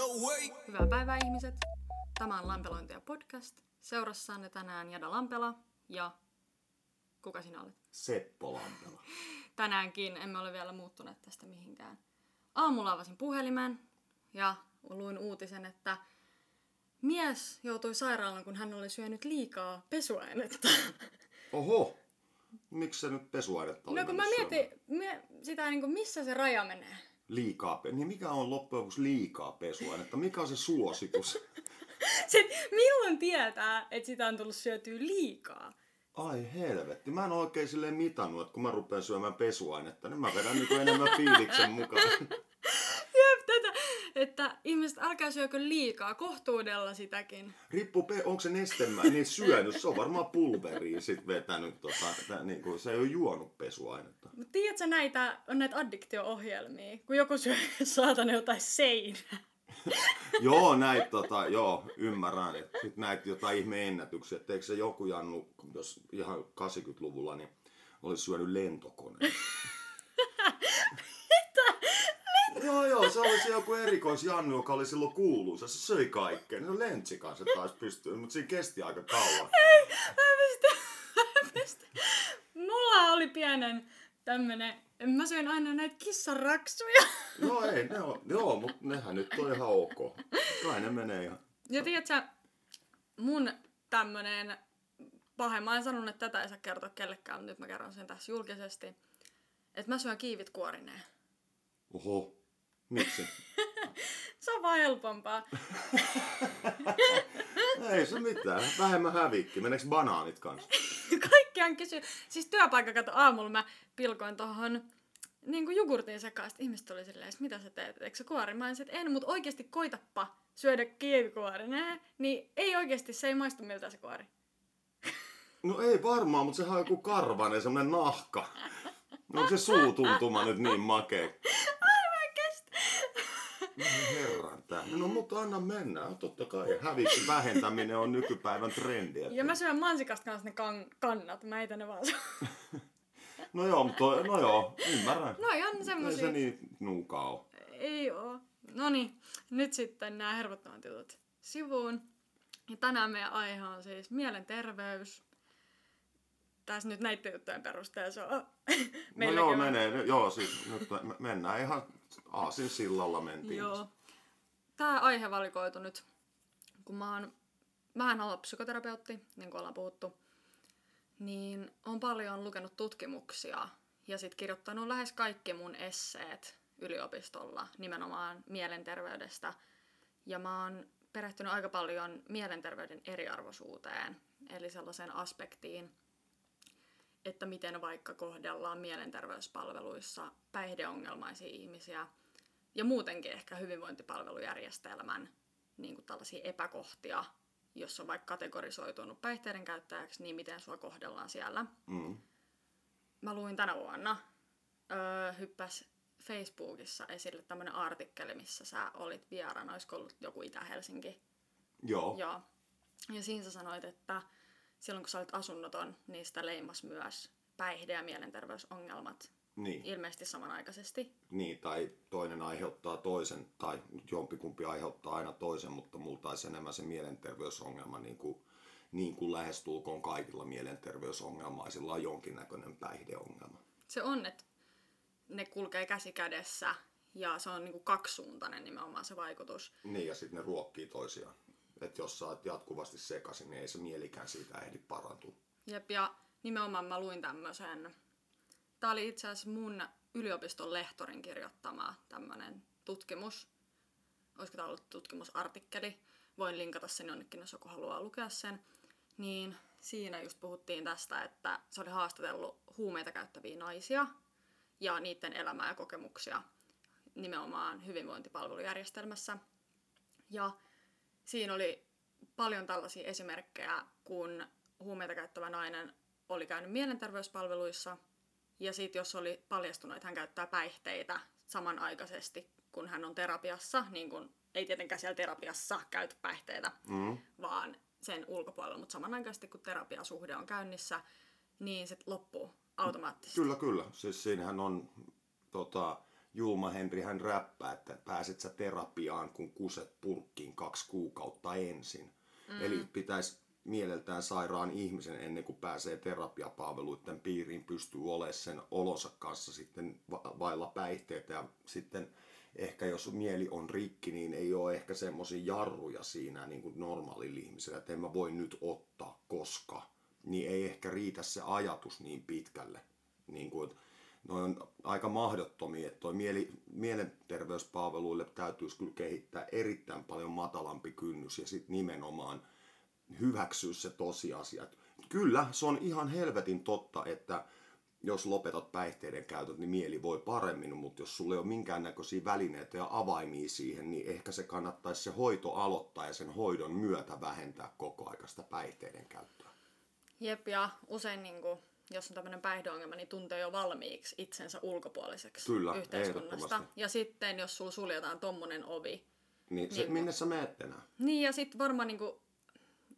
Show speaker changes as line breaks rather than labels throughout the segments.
no way.
Hyvää päivää ihmiset. Tämä on Lampelointia podcast. Seurassanne tänään Jada Lampela ja kuka sinä olet?
Seppo Lampela.
Tänäänkin emme ole vielä muuttuneet tästä mihinkään. Aamulla avasin puhelimen ja luin uutisen, että mies joutui sairaalaan, kun hän oli syönyt liikaa pesuainetta.
Oho, miksi se nyt pesuainetta oli
No kun mä mietin mie, sitä, niin kuin, missä se raja menee.
Liikaa, niin mikä on loppujen lopuksi liikaa pesuainetta? Mikä on se suositus?
Sitten milloin tietää, että sitä on tullut syötyä liikaa?
Ai helvetti, mä en oikein silleen mitannut, että kun mä rupean syömään pesuainetta, niin mä vedän niin enemmän fiiliksen mukaan.
Tätä, että ihmiset älkää syökö liikaa, kohtuudella sitäkin.
Riippuu, onko se nestemä, niin syönyt, se on varmaan pulveriin sit vetänyt, tota, tää, niin kuin, se ei ole juonut pesuainetta.
Mutta tiedätkö näitä, on näitä addiktio-ohjelmia, kun joku syö saatana jotain seinää.
joo, näitä, tota, joo, ymmärrän, että sit näitä jotain ihme ennätyksiä, että eikö se joku Jannu, jos ihan 80-luvulla, niin olisi syönyt lentokoneen. Joo, joo, se oli se joku erikois Jannu, joka oli silloin kuuluisa. Se söi kaikkea. No lentsi kanssa taas pystyy, mutta siinä kesti aika kauan.
Mä pystyn, mä pystyn. Mulla oli pienen tämmönen, mä söin aina näitä kissaraksuja.
No ei, ne on, joo, mutta nehän nyt on ihan ok. Kai ne menee ihan.
Ja tiedätkö, mun tämmönen pahe, mä en sanonut, että tätä ei saa kertoa kellekään, mutta nyt mä kerron sen tässä julkisesti. Että mä syön kiivit kuorineen.
Oho, miksi?
Se on vaan helpompaa.
Ei se mitään, vähemmän hävikki. Meneekö banaanit kanssa?
Kaikkiaan kysyy. Siis työpaikka kato aamulla mä pilkoin tohon niin kuin jogurtin sekaan. Sitten ihmiset oli silleen, että mitä sä teet, eikö se kuori? Mä olisin, että en, mutta oikeasti koitappa syödä kievikuorineen. Niin ei oikeasti, se ei maistu miltä se kuori.
No ei varmaan, mutta sehän on joku karvanen, semmonen nahka. No se suutuntuma nyt niin makea? No herran tää. No mutta anna mennä. Totta kai hävikki vähentäminen on nykypäivän trendi. että-
Ja mä syön mansikasta kanssa ne kan- kannat, mä heitän ne vaan
No joo, mutta toi- no joo, ymmärrän.
No ihan
Ei
semmosia.
se niin nuukaa oo.
Ei oo. No niin, nyt sitten nämä hervottavat jutut sivuun. Ja tänään meidän aihe on siis mielenterveys. Tässä nyt näiden juttujen perusteella se on
No joo, menee. Joo, siis nyt me- mennään ihan aasin sillalla mentiin.
Joo. Tämä aihe valikoitu nyt, kun mä oon vähän olla psykoterapeutti, niin kuin ollaan puhuttu, niin on paljon lukenut tutkimuksia ja sitten kirjoittanut lähes kaikki mun esseet yliopistolla nimenomaan mielenterveydestä. Ja mä oon perehtynyt aika paljon mielenterveyden eriarvoisuuteen, eli sellaiseen aspektiin, että miten vaikka kohdellaan mielenterveyspalveluissa päihdeongelmaisia ihmisiä ja muutenkin ehkä hyvinvointipalvelujärjestelmän niin kuin tällaisia epäkohtia, jos on vaikka kategorisoitunut päihteiden käyttäjäksi, niin miten sua kohdellaan siellä.
Mm.
Mä luin tänä vuonna, öö, hyppäs Facebookissa esille tämmönen artikkeli, missä sä olit vieraana, olisiko ollut joku Itä-Helsinki
Joo.
Joo. Ja siinä sä sanoit, että silloin kun sä olit asunnoton, niin sitä leimas myös päihde- ja mielenterveysongelmat
Niin.
ilmeisesti samanaikaisesti.
Niin, tai toinen aiheuttaa toisen, tai jompikumpi aiheuttaa aina toisen, mutta mulla taisi enemmän se mielenterveysongelma, niin kuin, niin kuin lähestulkoon kaikilla mielenterveysongelmaisilla on jonkinnäköinen päihdeongelma.
Se on, että ne kulkee käsi kädessä ja se on niinku kaksisuuntainen nimenomaan se vaikutus.
Niin, ja sitten ne ruokkii toisiaan. Että jos sä oot jatkuvasti sekaisin, niin ei se mielikään siitä ehdi parantua.
Jep, ja nimenomaan mä luin tämmöisen, tää oli itse asiassa mun yliopiston lehtorin kirjoittama tämmönen tutkimus. Olisiko tää ollut tutkimusartikkeli? Voin linkata sen jonnekin, jos joku haluaa lukea sen. Niin siinä just puhuttiin tästä, että se oli haastatellut huumeita käyttäviä naisia ja niiden elämää ja kokemuksia nimenomaan hyvinvointipalvelujärjestelmässä. Ja siinä oli paljon tällaisia esimerkkejä, kun huumeita käyttävä nainen oli käynyt mielenterveyspalveluissa ja sitten jos oli paljastunut, että hän käyttää päihteitä samanaikaisesti, kun hän on terapiassa, niin kun ei tietenkään siellä terapiassa käytä päihteitä,
Mm.
vaan sen ulkopuolella, mutta samanaikaisesti kun terapiasuhde on käynnissä, niin se loppuu automaattisesti.
Kyllä, kyllä. Siis siinähän on tota, Julma Henri hän räppää, että pääset sä terapiaan, kun kuset purkkiin kaksi kuukautta ensin. Mm. Eli pitäisi mieleltään sairaan ihmisen ennen kuin pääsee terapiapalveluiden piiriin, pystyy olemaan sen olonsa kanssa sitten vailla päihteitä ja sitten ehkä jos mieli on rikki, niin ei ole ehkä semmoisia jarruja siinä niin kuin normaalilla ihmisellä, että en mä voi nyt ottaa, koska. Niin ei ehkä riitä se ajatus niin pitkälle. Niin kuin, noi on aika mahdottomia, että toi mieli, mielenterveyspalveluille täytyisi kyllä kehittää erittäin paljon matalampi kynnys ja sitten nimenomaan hyväksyä se tosiasia. Kyllä, se on ihan helvetin totta, että jos lopetat päihteiden käytöt, niin mieli voi paremmin, mutta jos sulla ei ole minkäännäköisiä välineitä ja avaimia siihen, niin ehkä se kannattaisi se hoito aloittaa ja sen hoidon myötä vähentää koko aikaista päihteiden käyttöä.
Jep, ja usein niin kuin, jos on tämmöinen päihdeongelma, niin tuntee jo valmiiksi itsensä ulkopuoliseksi
Kyllä,
yhteiskunnasta. Ja sitten jos sulla suljetaan tommonen ovi.
Niin, se, niin minne sä meet enää?
Niin, ja sitten varmaan niin kuin,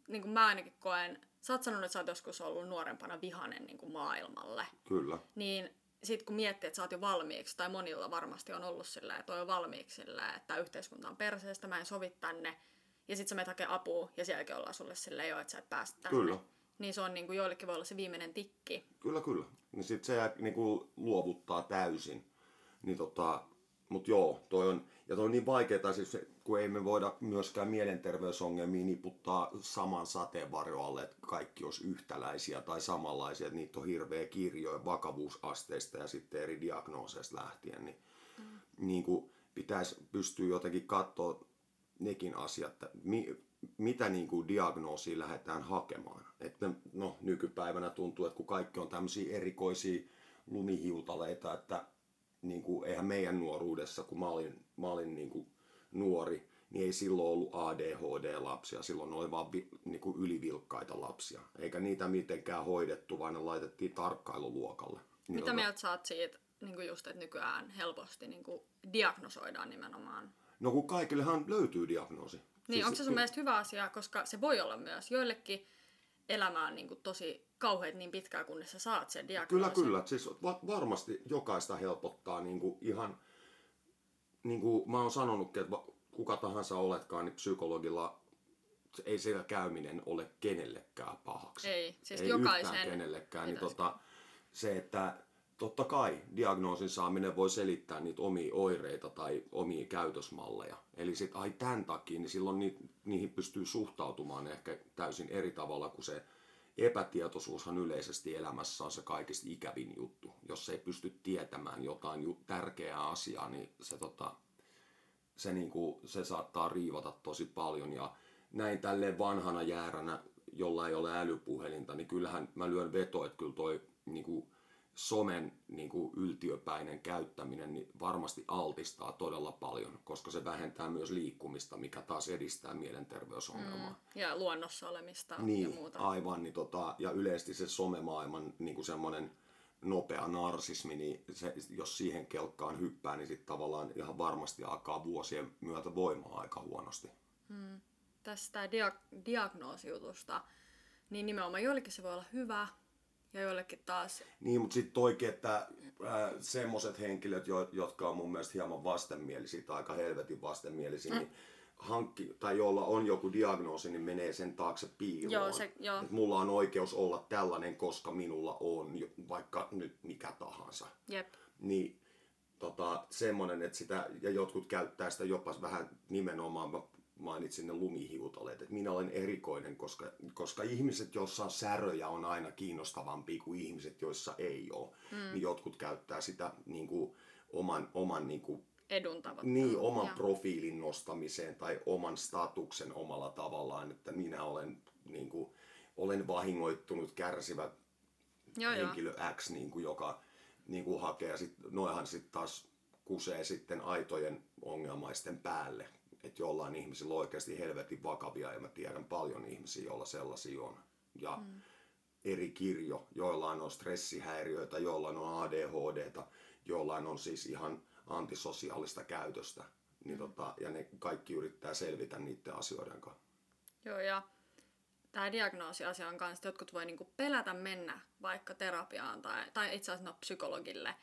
niin kuin mä ainakin koen, sä oot sanonut, että sä oot joskus ollut nuorempana vihanen niin kuin maailmalle.
Kyllä.
Niin sit kun miettii, että sä oot jo valmiiksi, tai monilla varmasti on ollut sillä, että on jo valmiiksi sillä, että yhteiskunta on perseestä, mä en sovi tänne, ja sit sä menet hakee apua, ja sielläkin ollaan sulle sille jo, että sä et päästä tänne.
Kyllä.
Niin se on niin kuin, joillekin voi olla se viimeinen tikki.
Kyllä, kyllä. Niin sit se niin kuin, luovuttaa täysin. Niin tota, mut joo, toi on, ja toi on niin vaikeaa, siis kun ei me voida myöskään mielenterveysongelmia niputtaa saman sateenvarjo alle, että kaikki olisi yhtäläisiä tai samanlaisia, että niitä on hirveä kirjo vakavuusasteista ja sitten eri diagnooseista lähtien, niin, mm. niin kuin pitäisi pystyä jotenkin katsoa nekin asiat, että mi, mitä niin kuin diagnoosia lähdetään hakemaan. Että no, nykypäivänä tuntuu, että kun kaikki on tämmöisiä erikoisia lumihiutaleita, että niin kuin, eihän meidän nuoruudessa, kun mä olin, mä olin niin kuin nuori, niin ei silloin ollut ADHD-lapsia, silloin oli vaan vi, niin kuin ylivilkkaita lapsia. Eikä niitä mitenkään hoidettu, vaan ne laitettiin tarkkailuluokalle.
Niin Mitä mieltä sä oot siitä, niin kuin just, että nykyään helposti niin kuin diagnosoidaan nimenomaan?
No kun kaikillehan löytyy diagnoosi. Niin,
siis, onko se sun mielestä hyvä asia, koska se voi olla myös joillekin elämä on niin kuin tosi kauheat niin pitkään, kunnes sä saat sen diagnoosin.
Kyllä, kyllä. Siis varmasti jokaista helpottaa niin kuin ihan, niin kuin mä oon sanonutkin, että kuka tahansa oletkaan, niin psykologilla ei siellä käyminen ole kenellekään pahaksi.
Ei, siis
ei
jokaisen.
kenellekään. Niin tota, se, että totta kai diagnoosin saaminen voi selittää niitä omia oireita tai omia käytösmalleja. Eli sitten ai tämän takia, niin silloin ni, niihin pystyy suhtautumaan ehkä täysin eri tavalla kuin se epätietoisuushan yleisesti elämässä on se kaikista ikävin juttu. Jos ei pysty tietämään jotain tärkeää asiaa, niin se, tota, se, niinku, se saattaa riivata tosi paljon. Ja näin tälleen vanhana jääränä, jolla ei ole älypuhelinta, niin kyllähän mä lyön veto, että kyllä toi niinku, somen niin kuin yltiöpäinen käyttäminen niin varmasti altistaa todella paljon, koska se vähentää myös liikkumista, mikä taas edistää mielenterveysongelmaa. Mm,
ja luonnossa olemista
niin,
ja muuta.
Aivan, niin tota, ja yleisesti se somemaailman niin kuin semmoinen nopea narsismi, niin se, jos siihen kelkkaan hyppää, niin sitten tavallaan ihan varmasti alkaa vuosien myötä voimaa aika huonosti.
Mm. Tästä dia- diagnoosiutusta, niin nimenomaan joillekin se voi olla hyvä, ja joillekin taas.
Niin, mutta sitten toikin, että äh, semmoiset henkilöt, jo, jotka on mun mielestä hieman vastenmielisiä tai aika helvetin vastenmielisiä, mm. niin hankki, tai jolla on joku diagnoosi, niin menee sen taakse piiloon.
Joo, se, joo.
Et mulla on oikeus olla tällainen, koska minulla on vaikka nyt mikä tahansa.
Jep.
Niin tota, semmoinen, että sitä, ja jotkut käyttää sitä jopa vähän nimenomaan, mainitsin ne lumihiutaleet, että minä olen erikoinen, koska, koska ihmiset, joissa on säröjä, on aina kiinnostavampia kuin ihmiset, joissa ei ole. Mm. Niin jotkut käyttää sitä niin kuin, oman, oman niin kuin,
edun
Niin, oman ja. profiilin nostamiseen tai oman statuksen omalla tavallaan, että minä olen, niin kuin, olen vahingoittunut, kärsivä joo, henkilö joo. X, niin kuin, joka niin kuin hakee. Sit, noihan sitten taas kusee sitten aitojen ongelmaisten päälle että jollain ihmisillä on oikeasti helvetin vakavia ja mä tiedän paljon ihmisiä, joilla sellaisia on. Ja mm. eri kirjo, joillain on stressihäiriöitä, joillain on ADHDta, joillain on siis ihan antisosiaalista käytöstä. Niin mm. tota, ja ne kaikki yrittää selvitä niiden asioiden kanssa.
Joo, ja tämä diagnoosiasia on kanssa, että jotkut voi niinku pelätä mennä vaikka terapiaan tai, tai itse asiassa no, psykologille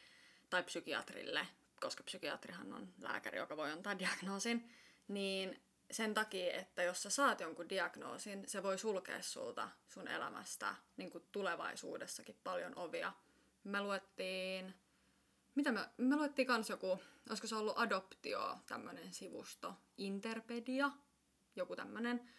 tai psykiatrille, koska psykiatrihan on lääkäri, joka voi antaa diagnoosin, niin sen takia, että jos sä saat jonkun diagnoosin, se voi sulkea sulta sun elämästä niin kuin tulevaisuudessakin paljon ovia. Me luettiin, mitä me, me luettiin kans joku, olisiko se ollut Adoptio, tämmönen sivusto, Interpedia, joku tämmönen,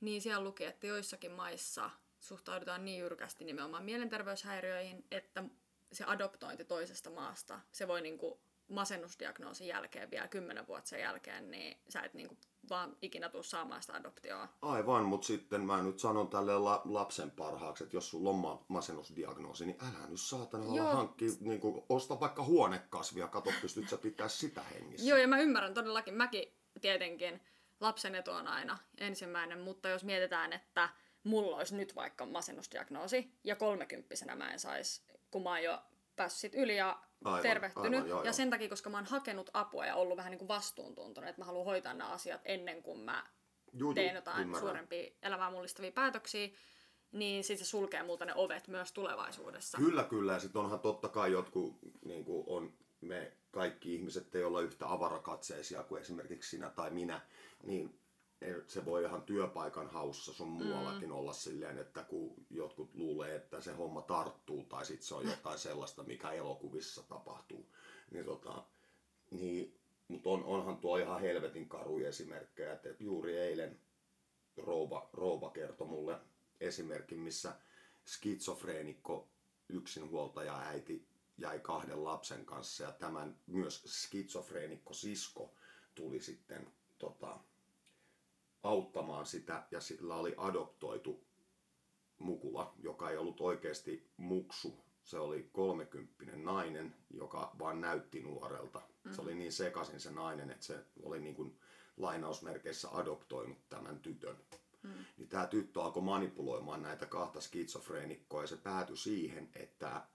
niin siellä luki, että joissakin maissa suhtaudutaan niin jyrkästi nimenomaan mielenterveyshäiriöihin, että se adoptointi toisesta maasta, se voi niinku masennusdiagnoosin jälkeen vielä kymmenen vuotta sen jälkeen, niin sä et niinku vaan ikinä tuu saamaan sitä adoptioa.
Aivan, mutta sitten mä nyt sanon tälle la- lapsen parhaaksi, että jos sulla on ma- masennusdiagnoosi, niin älä nyt saatana
Joo.
hankki, niin kuin, osta vaikka huonekasvia, kato pystyt sä pitää sitä hengissä.
Joo, ja mä ymmärrän todellakin. Mäkin tietenkin lapsen etu on aina ensimmäinen, mutta jos mietitään, että mulla olisi nyt vaikka masennusdiagnoosi ja kolmekymppisenä mä en sais, kun mä oon jo päässyt yli ja
Aivan,
tervehtynyt.
aivan, joo,
ja sen takia, koska mä oon hakenut apua ja ollut vähän niin kuin vastuuntuntoinen, että mä haluan hoitaa nämä asiat ennen kuin mä
Juu,
teen jotain
ymmärrän.
suurempia elämää mullistavia päätöksiä, niin sitten se sulkee multa ne ovet myös tulevaisuudessa.
Kyllä, kyllä. Ja sitten onhan totta kai jotkut, niin kuin on me kaikki ihmiset ei olla yhtä avarakatseisia kuin esimerkiksi sinä tai minä, niin se voi ihan työpaikan haussa sun muuallakin mm. olla silleen, että kun jotkut luulee, että se homma tarttuu tai sitten se on jotain sellaista, mikä elokuvissa tapahtuu. Niin tota, niin, mutta on, onhan tuo ihan helvetin karuja esimerkkejä, että juuri eilen rouva, rouva kertoi mulle esimerkin, missä skitsofreenikko yksinhuoltaja äiti jäi kahden lapsen kanssa ja tämän myös skitsofreenikko sisko tuli sitten tota, auttamaan sitä ja sillä oli adoptoitu mukula, joka ei ollut oikeasti muksu. Se oli kolmekymppinen nainen, joka vaan näytti nuorelta. Mm-hmm. Se oli niin sekaisin se nainen, että se oli niin kuin lainausmerkeissä adoptoinut tämän tytön. Mm. Niin tämä tyttö alkoi manipuloimaan näitä kahta skitsofreenikkoa ja se päätyi siihen, että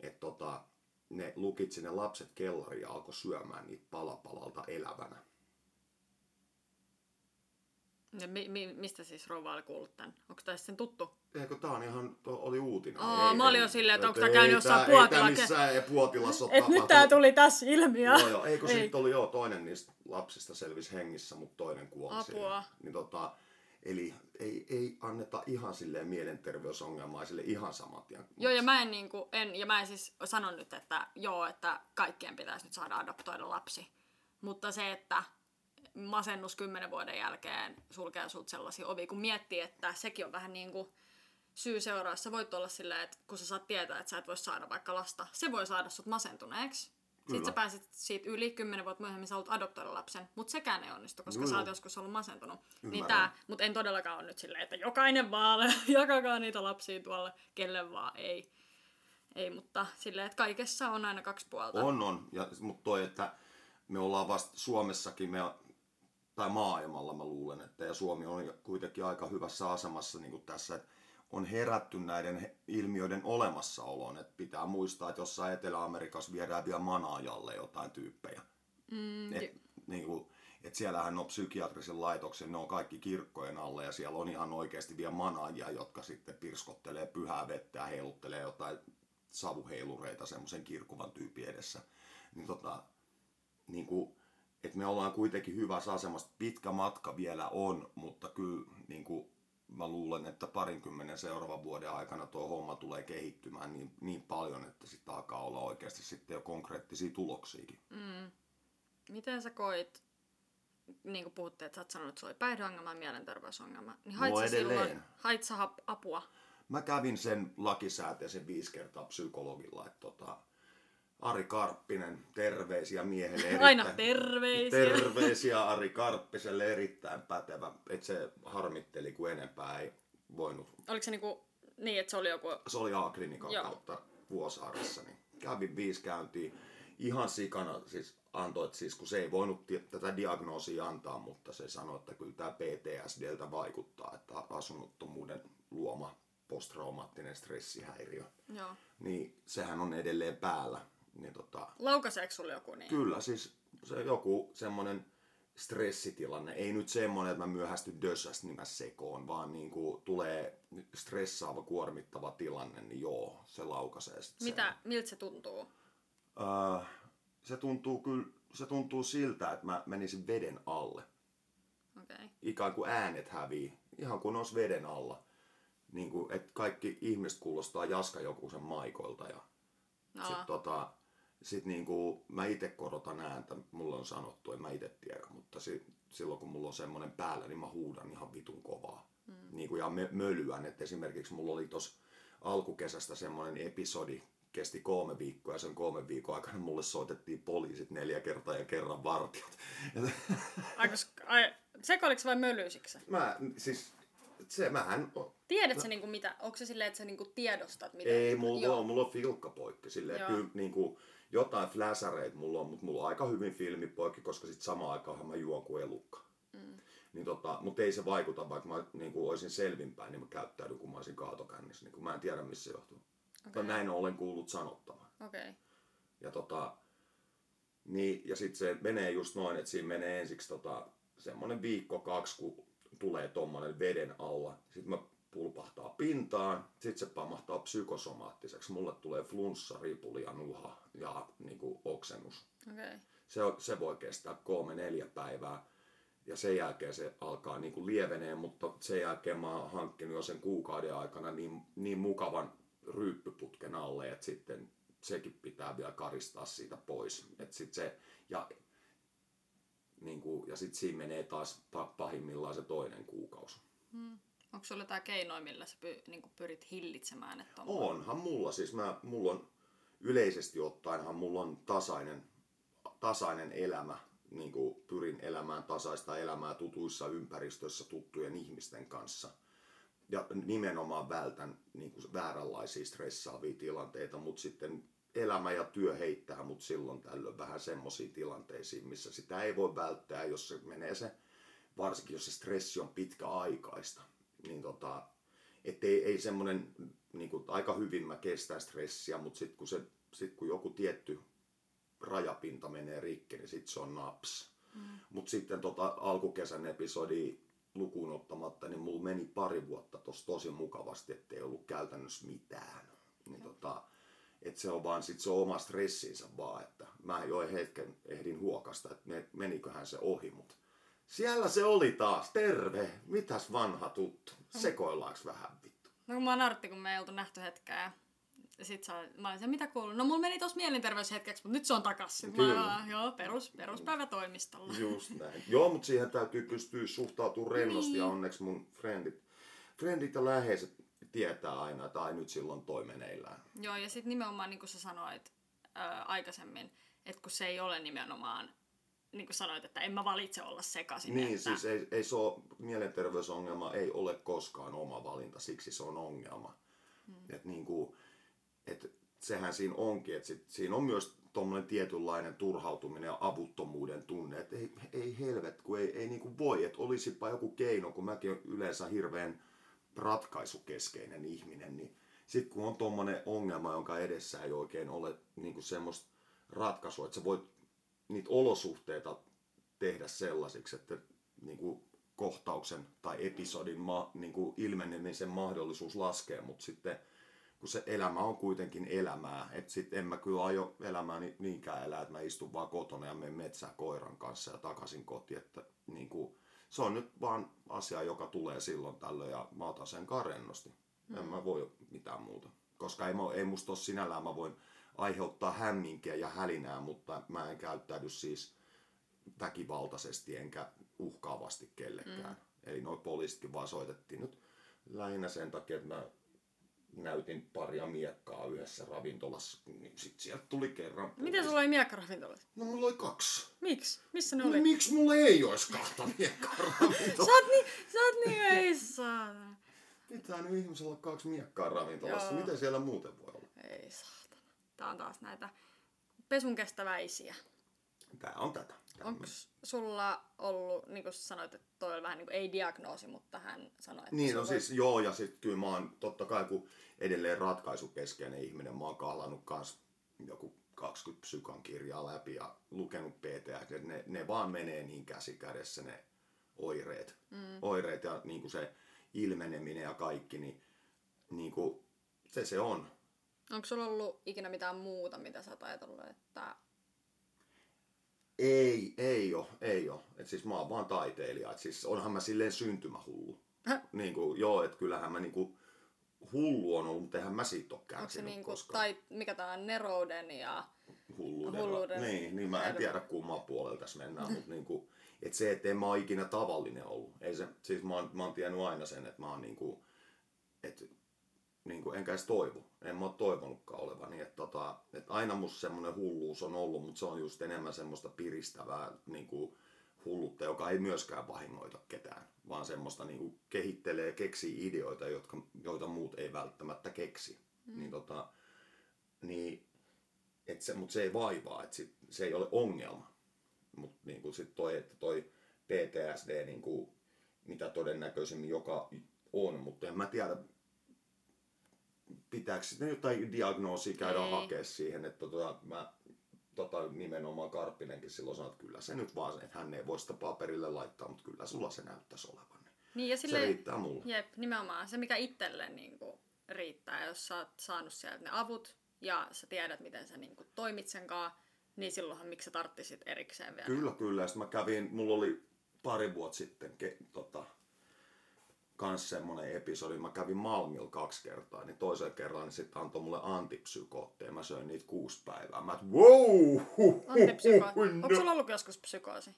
et tota, ne lukitsi ne lapset kellariin ja alkoi syömään niitä palapalalta elävänä.
Ja mi- mi- mistä siis rouva oli kuullut tämän? Onko tämä sen tuttu?
Eikö tää on ihan, tuo oli uutinen.
Aa, mä olin jo silleen, että onko tää
ei
käynyt
tää-
jossain
Ei tää
Puotilassa.
missään ei Puotilassa ole
Et nyt tää tuli tässä ilmi.
Joo, joo. Eikö
Ei.
sitten oli joo, toinen niistä lapsista selvisi hengissä, mutta toinen kuoli
Apua.
Niin tota, eli ei, ei anneta ihan silleen mielenterveysongelmaisille ihan saman tien.
Joo, ja mä en, niinku, en, ja mä en siis sano nyt, että joo, että kaikkien pitäisi nyt saada adoptoida lapsi. Mutta se, että masennus kymmenen vuoden jälkeen sulkee sut sellaisia ovi, kun miettii, että sekin on vähän niin kuin syy seuraa. Sä voit olla silleen, että kun sä saat tietää, että sä et voi saada vaikka lasta, se voi saada sut masentuneeksi.
Kyllä.
Sitten sä pääsit siitä yli, kymmenen vuotta myöhemmin sä haluat adoptoida lapsen, mutta sekään ei onnistu, koska
Joo,
sä oot joskus ollut masentunut. Niin tää, mutta en todellakaan ole nyt silleen, että jokainen vaan, jakakaa niitä lapsia tuolle, kelle vaan, ei. Ei, mutta silleen, että kaikessa on aina kaksi puolta.
On, on. Ja, mutta toi, että me ollaan vasta Suomessakin, me, tai maailmalla mä luulen, että ja Suomi on kuitenkin aika hyvässä asemassa niin kuin tässä, että on herätty näiden ilmiöiden olemassaoloon. Että pitää muistaa, että jossain Etelä-Amerikassa viedään vielä manaajalle jotain tyyppejä.
Mm,
Et, niin kuin, et siellähän on psykiatrisen laitoksen, ne on kaikki kirkkojen alle ja siellä on ihan oikeasti vielä manaajia, jotka sitten pirskottelee pyhää vettä ja heiluttelee jotain savuheilureita semmoisen kirkuvan tyypin edessä. Niin tota, niin kuin, että me ollaan kuitenkin hyvässä asemassa. Pitkä matka vielä on, mutta kyllä niin kuin, mä luulen, että parinkymmenen seuraavan vuoden aikana tuo homma tulee kehittymään niin, niin paljon, että sitten alkaa olla oikeasti sitten jo konkreettisia tuloksiakin.
Miten sä koit, niin kuin puhuttiin, että sä oot sanonut, että sulla oli päihdeongelma ja mielenterveysongelma, niin hait
edelleen.
silloin, hait sä apua?
Mä kävin sen lakisääteisen viisi kertaa psykologilla, että tota, Ari Karppinen, terveisiä miehelle. Erittäin,
Aina terveisiä.
Terveisiä Ari Karppiselle, erittäin pätevä. Että se harmitteli, kun enempää ei voinut.
Oliko se niinku, niin, että se oli joku...
Se oli A-klinikan
Joo.
kautta Vuosaaressa, niin kävin viisi käyntiä. Ihan sikana siis antoi, että siis kun se ei voinut tätä diagnoosia antaa, mutta se sanoi, että kyllä tämä PTSDltä vaikuttaa, että asunnottomuuden luoma posttraumaattinen stressihäiriö
Joo.
niin sehän on edelleen päällä. Niin tota,
Laukaiseeko sulla joku niin?
kyllä siis se joku semmoinen stressitilanne, ei nyt semmoinen, että mä myöhästyn dössästä niin mä sekoon, vaan niin kuin tulee stressaava, kuormittava tilanne, niin joo, se laukaisee sit sen.
Mitä, miltä se tuntuu?
Öö, se tuntuu kyllä, se tuntuu siltä, että mä menisin veden alle.
Okei. Okay.
Ikään kuin äänet hävii, ihan kuin olisi veden alla. Niin kuin, että kaikki ihmiset kuulostaa Jaska Jokusen maikoilta ja
No,
sit, tota, sit niin kuin, mä itse korotan ääntä, mulle on sanottu, en mä itse tiedä, mutta si, silloin kun mulla on semmoinen päällä, niin mä huudan ihan vitun kovaa. Mm. Niin kuin, ja mö, mölyän, että esimerkiksi mulla oli tos alkukesästä semmoinen episodi, kesti kolme viikkoa ja sen kolme viikon aikana mulle soitettiin poliisit neljä kertaa ja kerran vartijat.
Aika, sk- ai, sekoiliks vai mölyysiksä?
Mä, siis, se mähän,
Tiedätkö niinku mitä? Onko se silleen, että sä niinku tiedostat mitä?
Ei, mulla
Joo.
on, mulla on filkkapoikki. Silleen,
Joo.
kyllä niin kuin, jotain fläsäreitä mulla on, mutta mulla on aika hyvin filmipoikki, koska sit samaan aikaan mä juon kuin elukka. Mm. Niin tota, mutta ei se vaikuta, vaikka mä niin kuin, olisin selvinpäin, niin mä käyttäydyn, kun mä olisin kaatokännissä. Niin kuin, mä en tiedä, missä se johtuu. Okay. Tai näin olen kuullut sanottavan.
Okay.
Ja, tota, niin, ja sitten se menee just noin, että siinä menee ensiksi tota, semmoinen viikko, kaksi, kun tulee tommonen veden alla. Sitten mä pulpahtaa pintaan, sitten se pamahtaa psykosomaattiseksi. Mulle tulee flunssa, ripuli ja nuha ja niin kuin oksennus.
Okay.
Se, se voi kestää kolme, neljä päivää. Ja sen jälkeen se alkaa niin kuin lievenee, mutta sen jälkeen mä oon hankkinut jo sen kuukauden aikana niin, niin mukavan ryyppyputken alle, että sitten sekin pitää vielä karistaa siitä pois. Et sit se, ja niin kuin, ja sitten siinä menee taas pa- pahimmillaan se toinen kuukausi.
Onko sulla jotain keinoja, millä sä py, niinku pyrit hillitsemään? Että on...
Onhan mulla, siis mä, mulla on yleisesti ottaenhan mulla on tasainen, tasainen elämä, niin kuin pyrin elämään tasaista elämää tutuissa ympäristöissä tuttujen ihmisten kanssa. Ja nimenomaan vältän niin kuin vääränlaisia stressaavia tilanteita, mutta sitten elämä ja työ heittää mut silloin tällöin vähän semmoisiin tilanteisiin, missä sitä ei voi välttää, jos se menee se, varsinkin jos se stressi on pitkäaikaista, niin tota, että ei, ei semmoinen, niin kuin, aika hyvin mä kestän stressiä, mutta sitten kun, se, sit kun joku tietty rajapinta menee rikki, niin sitten se on naps. Mm. Mutta sitten tota alkukesän episodi lukuun ottamatta, niin mulla meni pari vuotta tossa tosi mukavasti, ettei ollut käytännössä mitään. Niin tota, et se on vaan sit se oma stressinsä vaan, että mä jo hetken ehdin huokasta, että me, meniköhän se ohi, mutta siellä se oli taas, terve, mitäs vanha tuttu, sekoillaanko vähän vittu?
No kun mä nartti, kun me ei oltu nähty hetkeä. Ja sit sä, mä olin se, mitä kuuluu? No mulla meni tossa mielenterveyshetkeksi, mutta nyt se on takas.
Kyllä.
Mä, "Aa, joo, perus, peruspäivä toimistolla.
Just näin. Joo, mutta siihen täytyy pystyä suhtautumaan rennosti
Niin.
ja onneksi mun frendit, frendit ja läheiset tietää aina, että ai nyt silloin toi meneillään.
Joo, ja sitten nimenomaan niin kuin sä sanoit ää, aikaisemmin, että kun se ei ole nimenomaan, niin kuin sanoit, että en mä valitse olla sekaisin.
Niin,
että,
siis ei, ei se ole, mielenterveysongelma ei ole koskaan oma valinta, siksi se on ongelma. Hmm. Et niin kuin, et sehän siinä onkin, että sit, siinä on myös tuommoinen tietynlainen turhautuminen ja avuttomuuden tunne, että ei, ei helvet, kun ei, ei niin kuin voi, että olisipa joku keino, kun mäkin olen yleensä hirveän ratkaisukeskeinen ihminen, niin sitten kun on tuommoinen ongelma, jonka edessä ei oikein ole niin kuin semmoista ratkaisua, että sä voit niitä olosuhteita tehdä sellaisiksi, että niin kuin kohtauksen tai episodin ma, niin kuin ilmenemisen mahdollisuus laskee, mutta sitten kun se elämä on kuitenkin elämää, että sitten en mä kyllä aio elämääni niinkään elää, että mä istun vaan kotona ja menen metsään koiran kanssa ja takaisin kotiin, että niin kuin, se on nyt vaan asia, joka tulee silloin tällöin ja mä otan sen karennosti. Mm. En mä voi mitään muuta. Koska ei, mä- ei musta ole sinällään, mä voin aiheuttaa hämminkiä ja hälinää, mutta mä en käyttäydy siis väkivaltaisesti enkä uhkaavasti kellekään. Mm. Eli noi poliisitkin vaan soitettiin nyt lähinnä sen takia, että mä näytin paria miekkaa yhdessä ravintolassa, niin sit sieltä tuli kerran
Miten
poliisi.
sulla oli miekkaravintolassa?
No mulla oli kaksi.
Miksi? Missä ne
No,
oli?
miksi mulla ei olisi kahta miekkaa
Sä
ravintolassa?
oot niin, sä oot niin, ei saatana.
Pitää nyt ihmisellä kaksi miekkaa ravintolassa.
Joo.
Miten siellä muuten voi olla?
Ei saatana. Tää on taas näitä pesun kestäväisiä.
Tää on tätä.
Onko sulla ollut, niin kuin sanoit, että toi oli vähän niin kuin ei diagnoosi, mutta hän sanoi, että
Niin, no
sulla
siis joo, ja sitten kyllä mä oon totta kai, kun edelleen ratkaisukeskeinen ihminen, mä oon kahlannut kans joku 20 psykan kirjaa läpi ja lukenut että ne, ne vaan menee niin käsi kädessä ne oireet. Mm. Oireet ja niin kuin se ilmeneminen ja kaikki, niin, niin kuin, se se on.
Onko sulla ollut ikinä mitään muuta, mitä sä oot ajatellut, että
Ei, ei oo, ei oo. Et siis mä oon vaan taiteilija. Et siis onhan mä silleen syntymähullu.
Häh?
Niin kuin, joo, että kyllähän mä niinku hullu on ollut, mutta eihän mä siitä ole
Onko se
kärsinyt
niinku,
koskaan.
tai mikä tää on, nerouden ja...
hulluuden.
hulluuden
Niin, niin mä en tiedä kumman puolella tässä mennään, mutta niinku, et se, että en mä ole ikinä tavallinen ollut. Ei se, siis mä oon, mä oon tiennyt aina sen, että mä oon niinku, et, niinku, enkä edes toivo. En mä oo toivonutkaan olevani. Että tota, et aina musta semmonen hulluus on ollut, mutta se on just enemmän semmoista piristävää niinku, hullutta, joka ei myöskään vahingoita ketään, vaan semmoista niinku, kehittelee ja keksii ideoita, jotka, joita muut ei välttämättä keksi. Mm. Niin, tota, niin et se, mutta se ei vaivaa, että sit, se ei ole ongelma. Mutta niinku sit toi, että toi PTSD, niinku, mitä todennäköisemmin joka on, mutta en mä tiedä, pitääkö sitten jotain diagnoosia käydä
Ei.
hakea siihen, että tota, mä tota, nimenomaan Karppinenkin silloin sanoi, että kyllä se nyt vaan, että hän ei voi sitä paperille laittaa, mutta kyllä sulla se näyttäisi olevan.
Niin ja
Se
sille,
riittää mulle.
Jep, nimenomaan. Se mikä itselle niinku riittää, jos sä oot saanut sieltä ne avut ja sä tiedät, miten sä niinku toimit sen kanssa, niin silloinhan miksi sä tarttisit erikseen vielä.
Kyllä, kyllä. Sitten mä kävin, mulla oli pari vuotta sitten ke, tota, kans semmonen episodi, mä kävin Malmilla kaksi kertaa, niin toisen kerran niin sitten antoi mulle antipsykootteja, mä söin niitä kuusi päivää. Mä et, wow! huh,
Onko
no.
sulla ollut joskus psykoosi?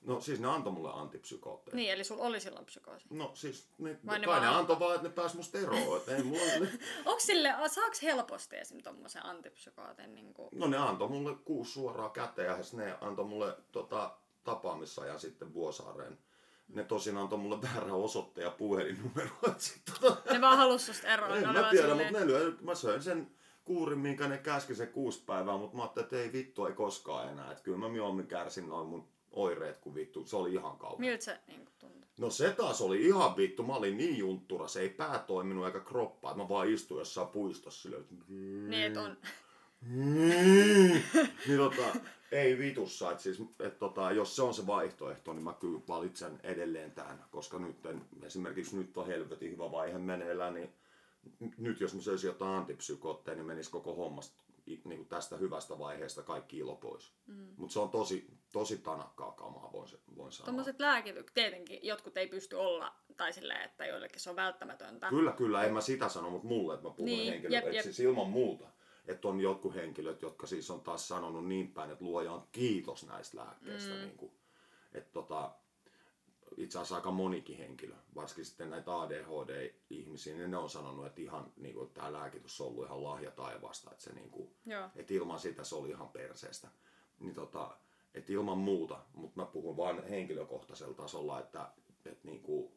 no siis ne antoi mulle antipsykootteja.
Niin, eli sulla oli silloin psykoosi.
No siis, ne,
Vai ne
kai ne antoi vaan, että ne pääs musta eroon. Ei mulla,
Onko sille, saaks helposti esim. tommosen antipsykootin? Niinku...
no ne antoi mulle kuusi suoraa käteen ja sitten ne antoi mulle tota, tapaamisajan sitten Vuosaareen. Ne tosin antoi mulle väärä osoitteen ja puhelinnumero. tota,
Ne vaan halus susta eroon.
En mä tiedä, mutta ne lyö, mä söin sen kuurin, minkä ne käski se kuusi päivää, mutta mä ajattelin, että ei vittu, ei koskaan enää. Että kyllä mä mieluummin kärsin noin mun oireet kuin vittu. Se oli ihan kauhean.
Miltä se niinku tuntui?
No se taas oli ihan vittu. Mä olin niin junttura, se ei pää toiminut eikä kroppaa. Mä vaan istuin jossain puistossa silleen, että...
Niin, et on.
niin tota, ei vitussa. Et siis, et tota, jos se on se vaihtoehto, niin mä kyllä valitsen edelleen tämän. Koska nyt en, esimerkiksi nyt on helvetin hyvä vaihe meneillään, niin nyt jos mä söisin jotain antipsykootteja, niin menisi koko hommasta niin kuin tästä hyvästä vaiheesta kaikki ilo pois. Mm. Mutta se on tosi, tosi tanakkaa kamaa, voin, se- voin sanoa.
Tuommoiset lääkitykset, tietenkin jotkut ei pysty olla, tai silleen, että joillekin se on välttämätöntä.
Kyllä, kyllä, en mä sitä sano, mutta mulle, että mä puhun
Niin, jep,
että
jep.
siis ilman muuta. Että on jotkut henkilöt, jotka siis on taas sanonut niin päin, että luojan kiitos näistä lääkkeistä. Mm. Niin kuin, että tota, itse asiassa aika monikin henkilö, varsinkin sitten näitä ADHD-ihmisiä, niin ne on sanonut, että ihan niin kuin, tämä lääkitys on ollut ihan lahja taivaasta, että, se, niin kuin,
Joo.
että ilman sitä se oli ihan perseestä. Niin tota, että ilman muuta, mutta mä puhun vain henkilökohtaisella tasolla, että, että niin kuin,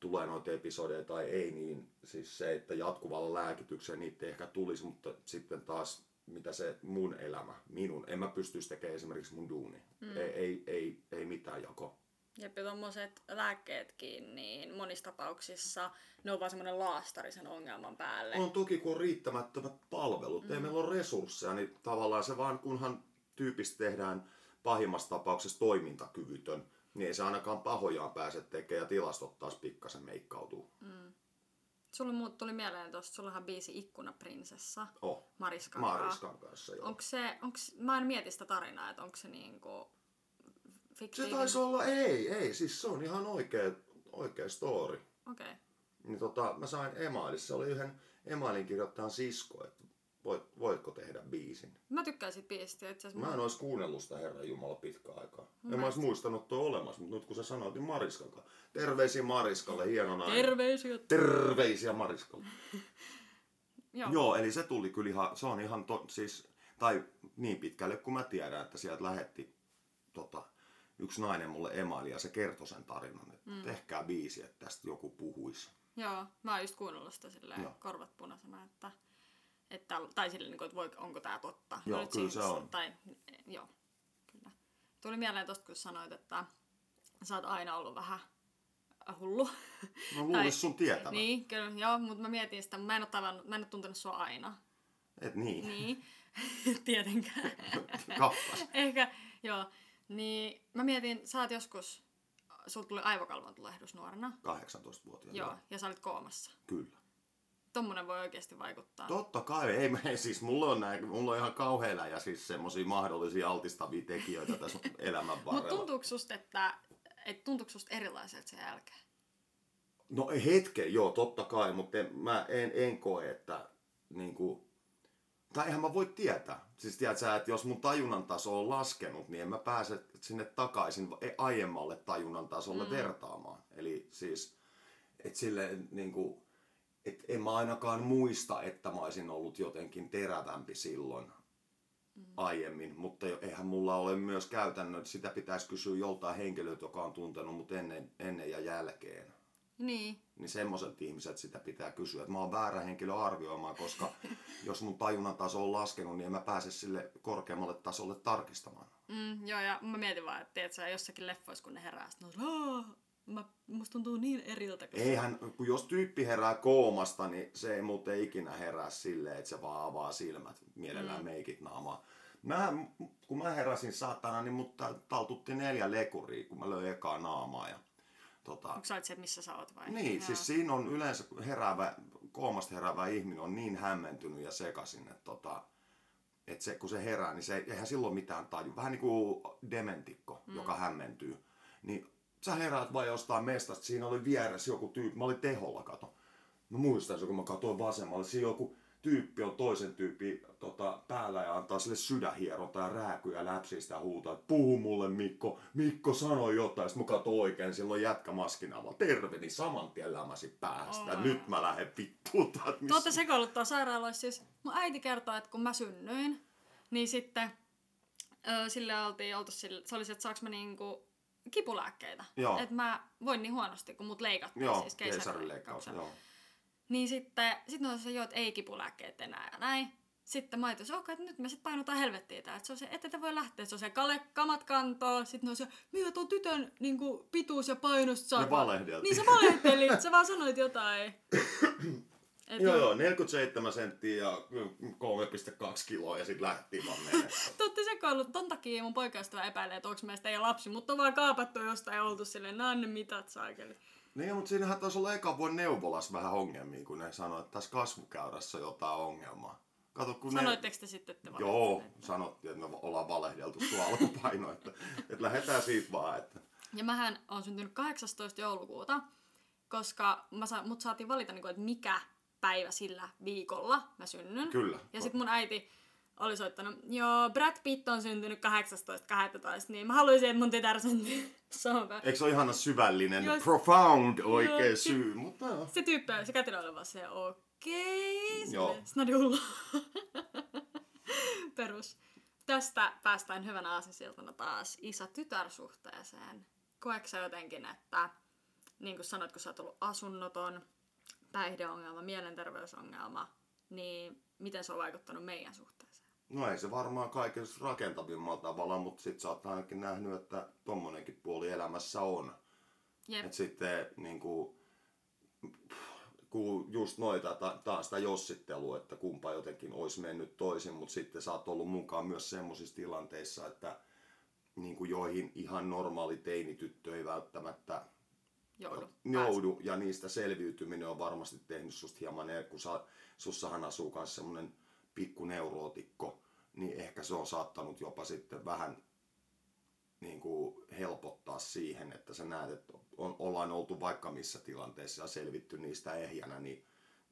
tulee noita episodeja tai ei, niin siis se, että jatkuvalla lääkityksellä niitä ei ehkä tulisi, mutta sitten taas mitä se mun elämä, minun, en mä pystyisi tekemään esimerkiksi mun duuni. Mm. Ei, ei, ei, ei mitään jako.
Jep, ja tommoset lääkkeetkin, niin monissa tapauksissa ne on vaan semmoinen laastari sen ongelman päälle.
On toki, kun on riittämättömät palvelut, mm. ei meillä ole resursseja, niin tavallaan se vaan, kunhan tyypistä tehdään pahimmassa tapauksessa toimintakyvytön, niin ei se ainakaan pahojaan pääse tekemään ja tilastot taas pikkasen meikkautuu. Mm.
Sulla muut tuli mieleen tosta, sullahan biisi Ikkunaprinsessa
Oh,
Mariska.
Mariskan kanssa joo.
Onko se, onks, mä en mieti sitä tarinaa, että onko se niinku
Se
fiktiivinen.
taisi olla, ei, ei, siis se on ihan oikea, oikea story.
Okei. Okay.
Niin tota, mä sain emailissa, se oli yhden emailin kirjoittajan sisko, että voit, voitko tehdä biisin.
Mä tykkään siitä biisistä itse asiassa.
Mä en olisi kuunnellut sitä Herran Jumala pitkään aikaa. En mä olisi muistanut tuo olemassa, mutta nyt kun sä sanoit, niin Mariskan kanssa. Terveisiä Mariskalle, hieno nainen.
Terveisiä.
Terveisiä Mariskalle.
Joo.
Joo, eli se tuli kyllä ihan, se on ihan to, siis, tai niin pitkälle kuin mä tiedän, että sieltä lähetti tota, yksi nainen mulle emaili ja se kertoi sen tarinan, että mm. tehkää biisi, että tästä joku puhuisi.
Joo, mä oon just kuunnellut sitä silleen
Joo.
korvat punaisena, että, että tai silleen, niin kuin, että voi, onko tää totta.
Joo,
nyt
kyllä
siinä-
se on.
Tai, joo, kyllä. Tuli mieleen tosta, kun sanoit, että sä oot aina ollut vähän hullu.
No luulis sun tietävän.
Niin, kyllä, joo, mutta mä mietin sitä, mä en oo, tavannut, mä en oo tuntenut sua aina.
Et niin,
Niin, tietenkään.
kappas.
Ehkä, joo. Niin mä mietin, sä oot joskus, sulla tuli aivokalvon tulehdus nuorena.
18-vuotiaana.
Joo, ja sä olit koomassa.
Kyllä.
Tommonen voi oikeasti vaikuttaa.
Totta kai, ei, ei siis mulla on, näin, mulla on ihan kauheilla ja siis semmosia mahdollisia altistavia tekijöitä tässä elämän
Mutta
varrella.
tuntuuko susta, että, että tuntuuko susta erilaiselta sen jälkeen?
No hetken, joo, totta kai, mutta en, mä en, en koe, että niinku, tai eihän mä voi tietää. Siis tiedät sä, että jos mun tajunnan taso on laskenut, niin en mä pääse sinne takaisin e- aiemmalle tajunnan tasolle mm. vertaamaan. Eli siis, että silleen niinku, et en mä ainakaan muista, että mä olisin ollut jotenkin terävämpi silloin mm. aiemmin, mutta eihän mulla ole myös käytännön, sitä pitäisi kysyä joltain henkilöltä, joka on tuntenut mut ennen, ennen ja jälkeen
Niin.
niin semmoiset ihmiset sitä pitää kysyä. Että mä oon väärä henkilö arvioimaan, koska jos mun tajunnan taso on laskenut, niin en mä pääse sille korkeammalle tasolle tarkistamaan.
Mm, joo, ja mä mietin vaan, että tiedät sä, jossakin leffoissa, kun ne herää, sit "Aa, mä, musta tuntuu niin eriltä. Kun se-"
Eihän, kun jos tyyppi herää koomasta, niin se ei muuten ikinä herää silleen, että se vaan avaa silmät, mielellään mm. meikit naamaa. Mä, kun mä heräsin saatana, niin mut ta- taltutti neljä lekuria, kun mä löin ekaa naamaa. Ja, tota,
Onko sä se, että missä sä oot vai?
Niin,
Joo.
siis siinä on yleensä heräävä, koomasta heräävä ihminen on niin hämmentynyt ja sekasin, että tota, et se, kun se herää, niin se ei, eihän silloin mitään taju. Vähän niin kuin dementikko, mm. joka hämmentyy. Niin sä heräät vaan jostain mestasta, siinä oli vieressä joku tyyppi, mä olin teholla, kato. Mä muistan se, kun mä katsoin vasemmalle, siinä joku tyyppi on toisen tyyppi tota, päällä ja antaa sille sydänhieronta ja rääkyä ja läpsii sitä huutaa, että puhu mulle Mikko, Mikko sanoi jotain, sitten mä katsoin oikein, silloin jätkä maskin alla, terve, niin saman tien lämäsi päästä,
Oi.
nyt mä lähden vittuun
Te
missä...
sekoiluttaa sairaaloissa siis. Mun äiti kertoo, että kun mä synnyin, niin sitten sille oltiin oltu sille, se oli se, että saaks mä niinku kipulääkkeitä.
Joo.
Että mä voin niin huonosti, kun mut leikattiin
Joo,
siis keisarileikkauksella.
joo.
Niin sitten sit on se, joo, että ei kipulääkkeet enää ja näin. Sitten mä ajattelin, että nyt me sitten painutaan helvettiin tää. Että se on se, ette te voi lähteä, että se on se kale, kamat kantoo. Sitten on se, mitä tuon tytön niin kuin, pituus ja painosta saa.
Ne valehdeltiin.
Niin sä valehtelit, sä vaan sanoit jotain. Et
Joo, joo, 47 senttiä ja 3,2 kiloa ja sitten lähtiin vaan menemään.
Te ootte sekoillut, ton takia mun poikaystävä epäilee, että onko meistä ei lapsi, mutta on vaan kaapattu jostain ja oltu silleen, nää on ne mitat saakeli.
Niin, mutta siinähän taisi olla eka vuonna neuvolassa vähän ongelmia, kun ne sanoi, että tässä kasvukäyrässä on jotain ongelmaa. Kato, kun
Sanoitteko te sitten, että
ne... Joo,
valehtelette?
sanottiin, että me ollaan valehdeltu sua alkupaino, että, että lähdetään siitä vaan, että...
Ja mähän on syntynyt 18. joulukuuta, koska mä sa- mut saatiin valita, niin kuin, että mikä päivä sillä viikolla mä synnyn.
Kyllä.
Ja sitten mun äiti oli soittanut, joo, Brad Pitt on syntynyt 18.12, niin mä haluaisin, että mun tytär syntyy päivän.
Eikö se ole ihana syvällinen,
Joo,
profound oikea
joo,
syy, mutta joo.
Se tyyppi, se kätilö oli vaan se, okei.
Joo.
Snadi hullu. Perus. Tästä päästään hyvänä aasinsiltana taas isä-tytär-suhteeseen. Koetko jotenkin, että niin kuin sanoit, kun sä oot ollut asunnoton, päihdeongelma, mielenterveysongelma, niin miten se on vaikuttanut meidän suhteeseen?
No ei se varmaan kaikessa rakentavimmalla tavalla, mutta sit sä oot ainakin nähnyt, että tommonenkin puoli elämässä on.
Jep.
Et sitten niin kuin, kun just noita ta- taas sitä jossittelua, että kumpa jotenkin olisi mennyt toisin, mutta sitten sä oot ollut mukaan myös semmoisissa tilanteissa, että niin kuin joihin ihan normaali teinityttö ei välttämättä
Joudu.
joudu, ja niistä selviytyminen on varmasti tehnyt susta hieman, eri, kun sä, sussahan asuu myös semmoinen pikku neurootikko, niin ehkä se on saattanut jopa sitten vähän niin kuin helpottaa siihen, että sä näet, että on, ollaan oltu vaikka missä tilanteessa ja selvitty niistä ehjänä, niin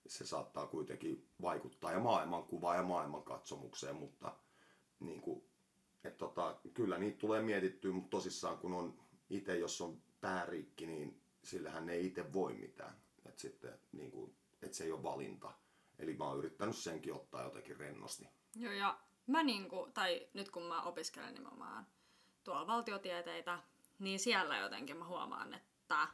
se saattaa kuitenkin vaikuttaa ja maailmankuvaan ja maailmankatsomukseen, mutta niin kuin, et tota, kyllä niitä tulee mietittyä, mutta tosissaan kun on itse, jos on päärikki, niin sillähän ei itse voi mitään. Et sitten, niin kuin, et se ei ole valinta. Eli mä oon yrittänyt senkin ottaa jotenkin rennosti.
Joo, ja mä niinku, tai nyt kun mä opiskelen nimenomaan tuolla valtiotieteitä, niin siellä jotenkin mä huomaan, että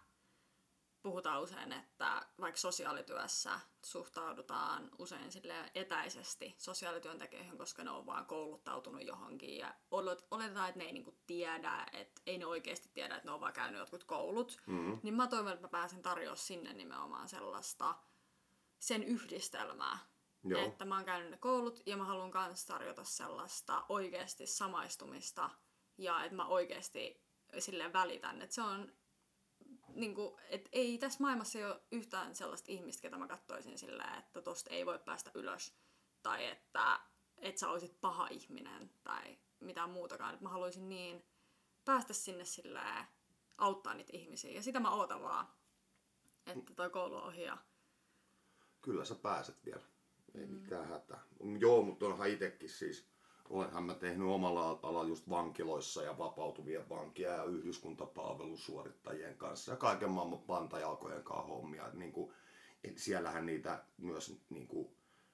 puhutaan usein, että vaikka sosiaalityössä suhtaudutaan usein sille etäisesti sosiaalityöntekijöihin, koska ne on vaan kouluttautunut johonkin ja olet- oletetaan, että ne ei niinku tiedä, että ei ne oikeasti tiedä, että ne on vaan käynyt jotkut koulut.
Mm-hmm.
Niin mä toivon, että mä pääsen tarjoamaan sinne nimenomaan sellaista sen yhdistelmää.
Joo.
Että mä oon käynyt ne koulut ja mä haluan myös tarjota sellaista oikeasti samaistumista ja että mä oikeasti sille välitän. Että se on niinku, et ei tässä maailmassa ole yhtään sellaista ihmistä, ketä mä katsoisin silleen, että tosta ei voi päästä ylös. Tai että et sä olisit paha ihminen tai mitään muutakaan. Et mä haluaisin niin päästä sinne silleen, auttaa niitä ihmisiä. Ja sitä mä ootan vaan, että toi koulu on ohi ja
Kyllä sä pääset vielä. Ei mm. mitään hätää. Joo, mutta onhan itekin siis, olenhan mä tehnyt omalla alalla just vankiloissa ja vapautuvien vankia ja yhdyskuntapalvelusuorittajien kanssa ja kaiken maailman pantajalkojen kanssa hommia. Et niin kuin, et siellähän niitä myös niin kuin,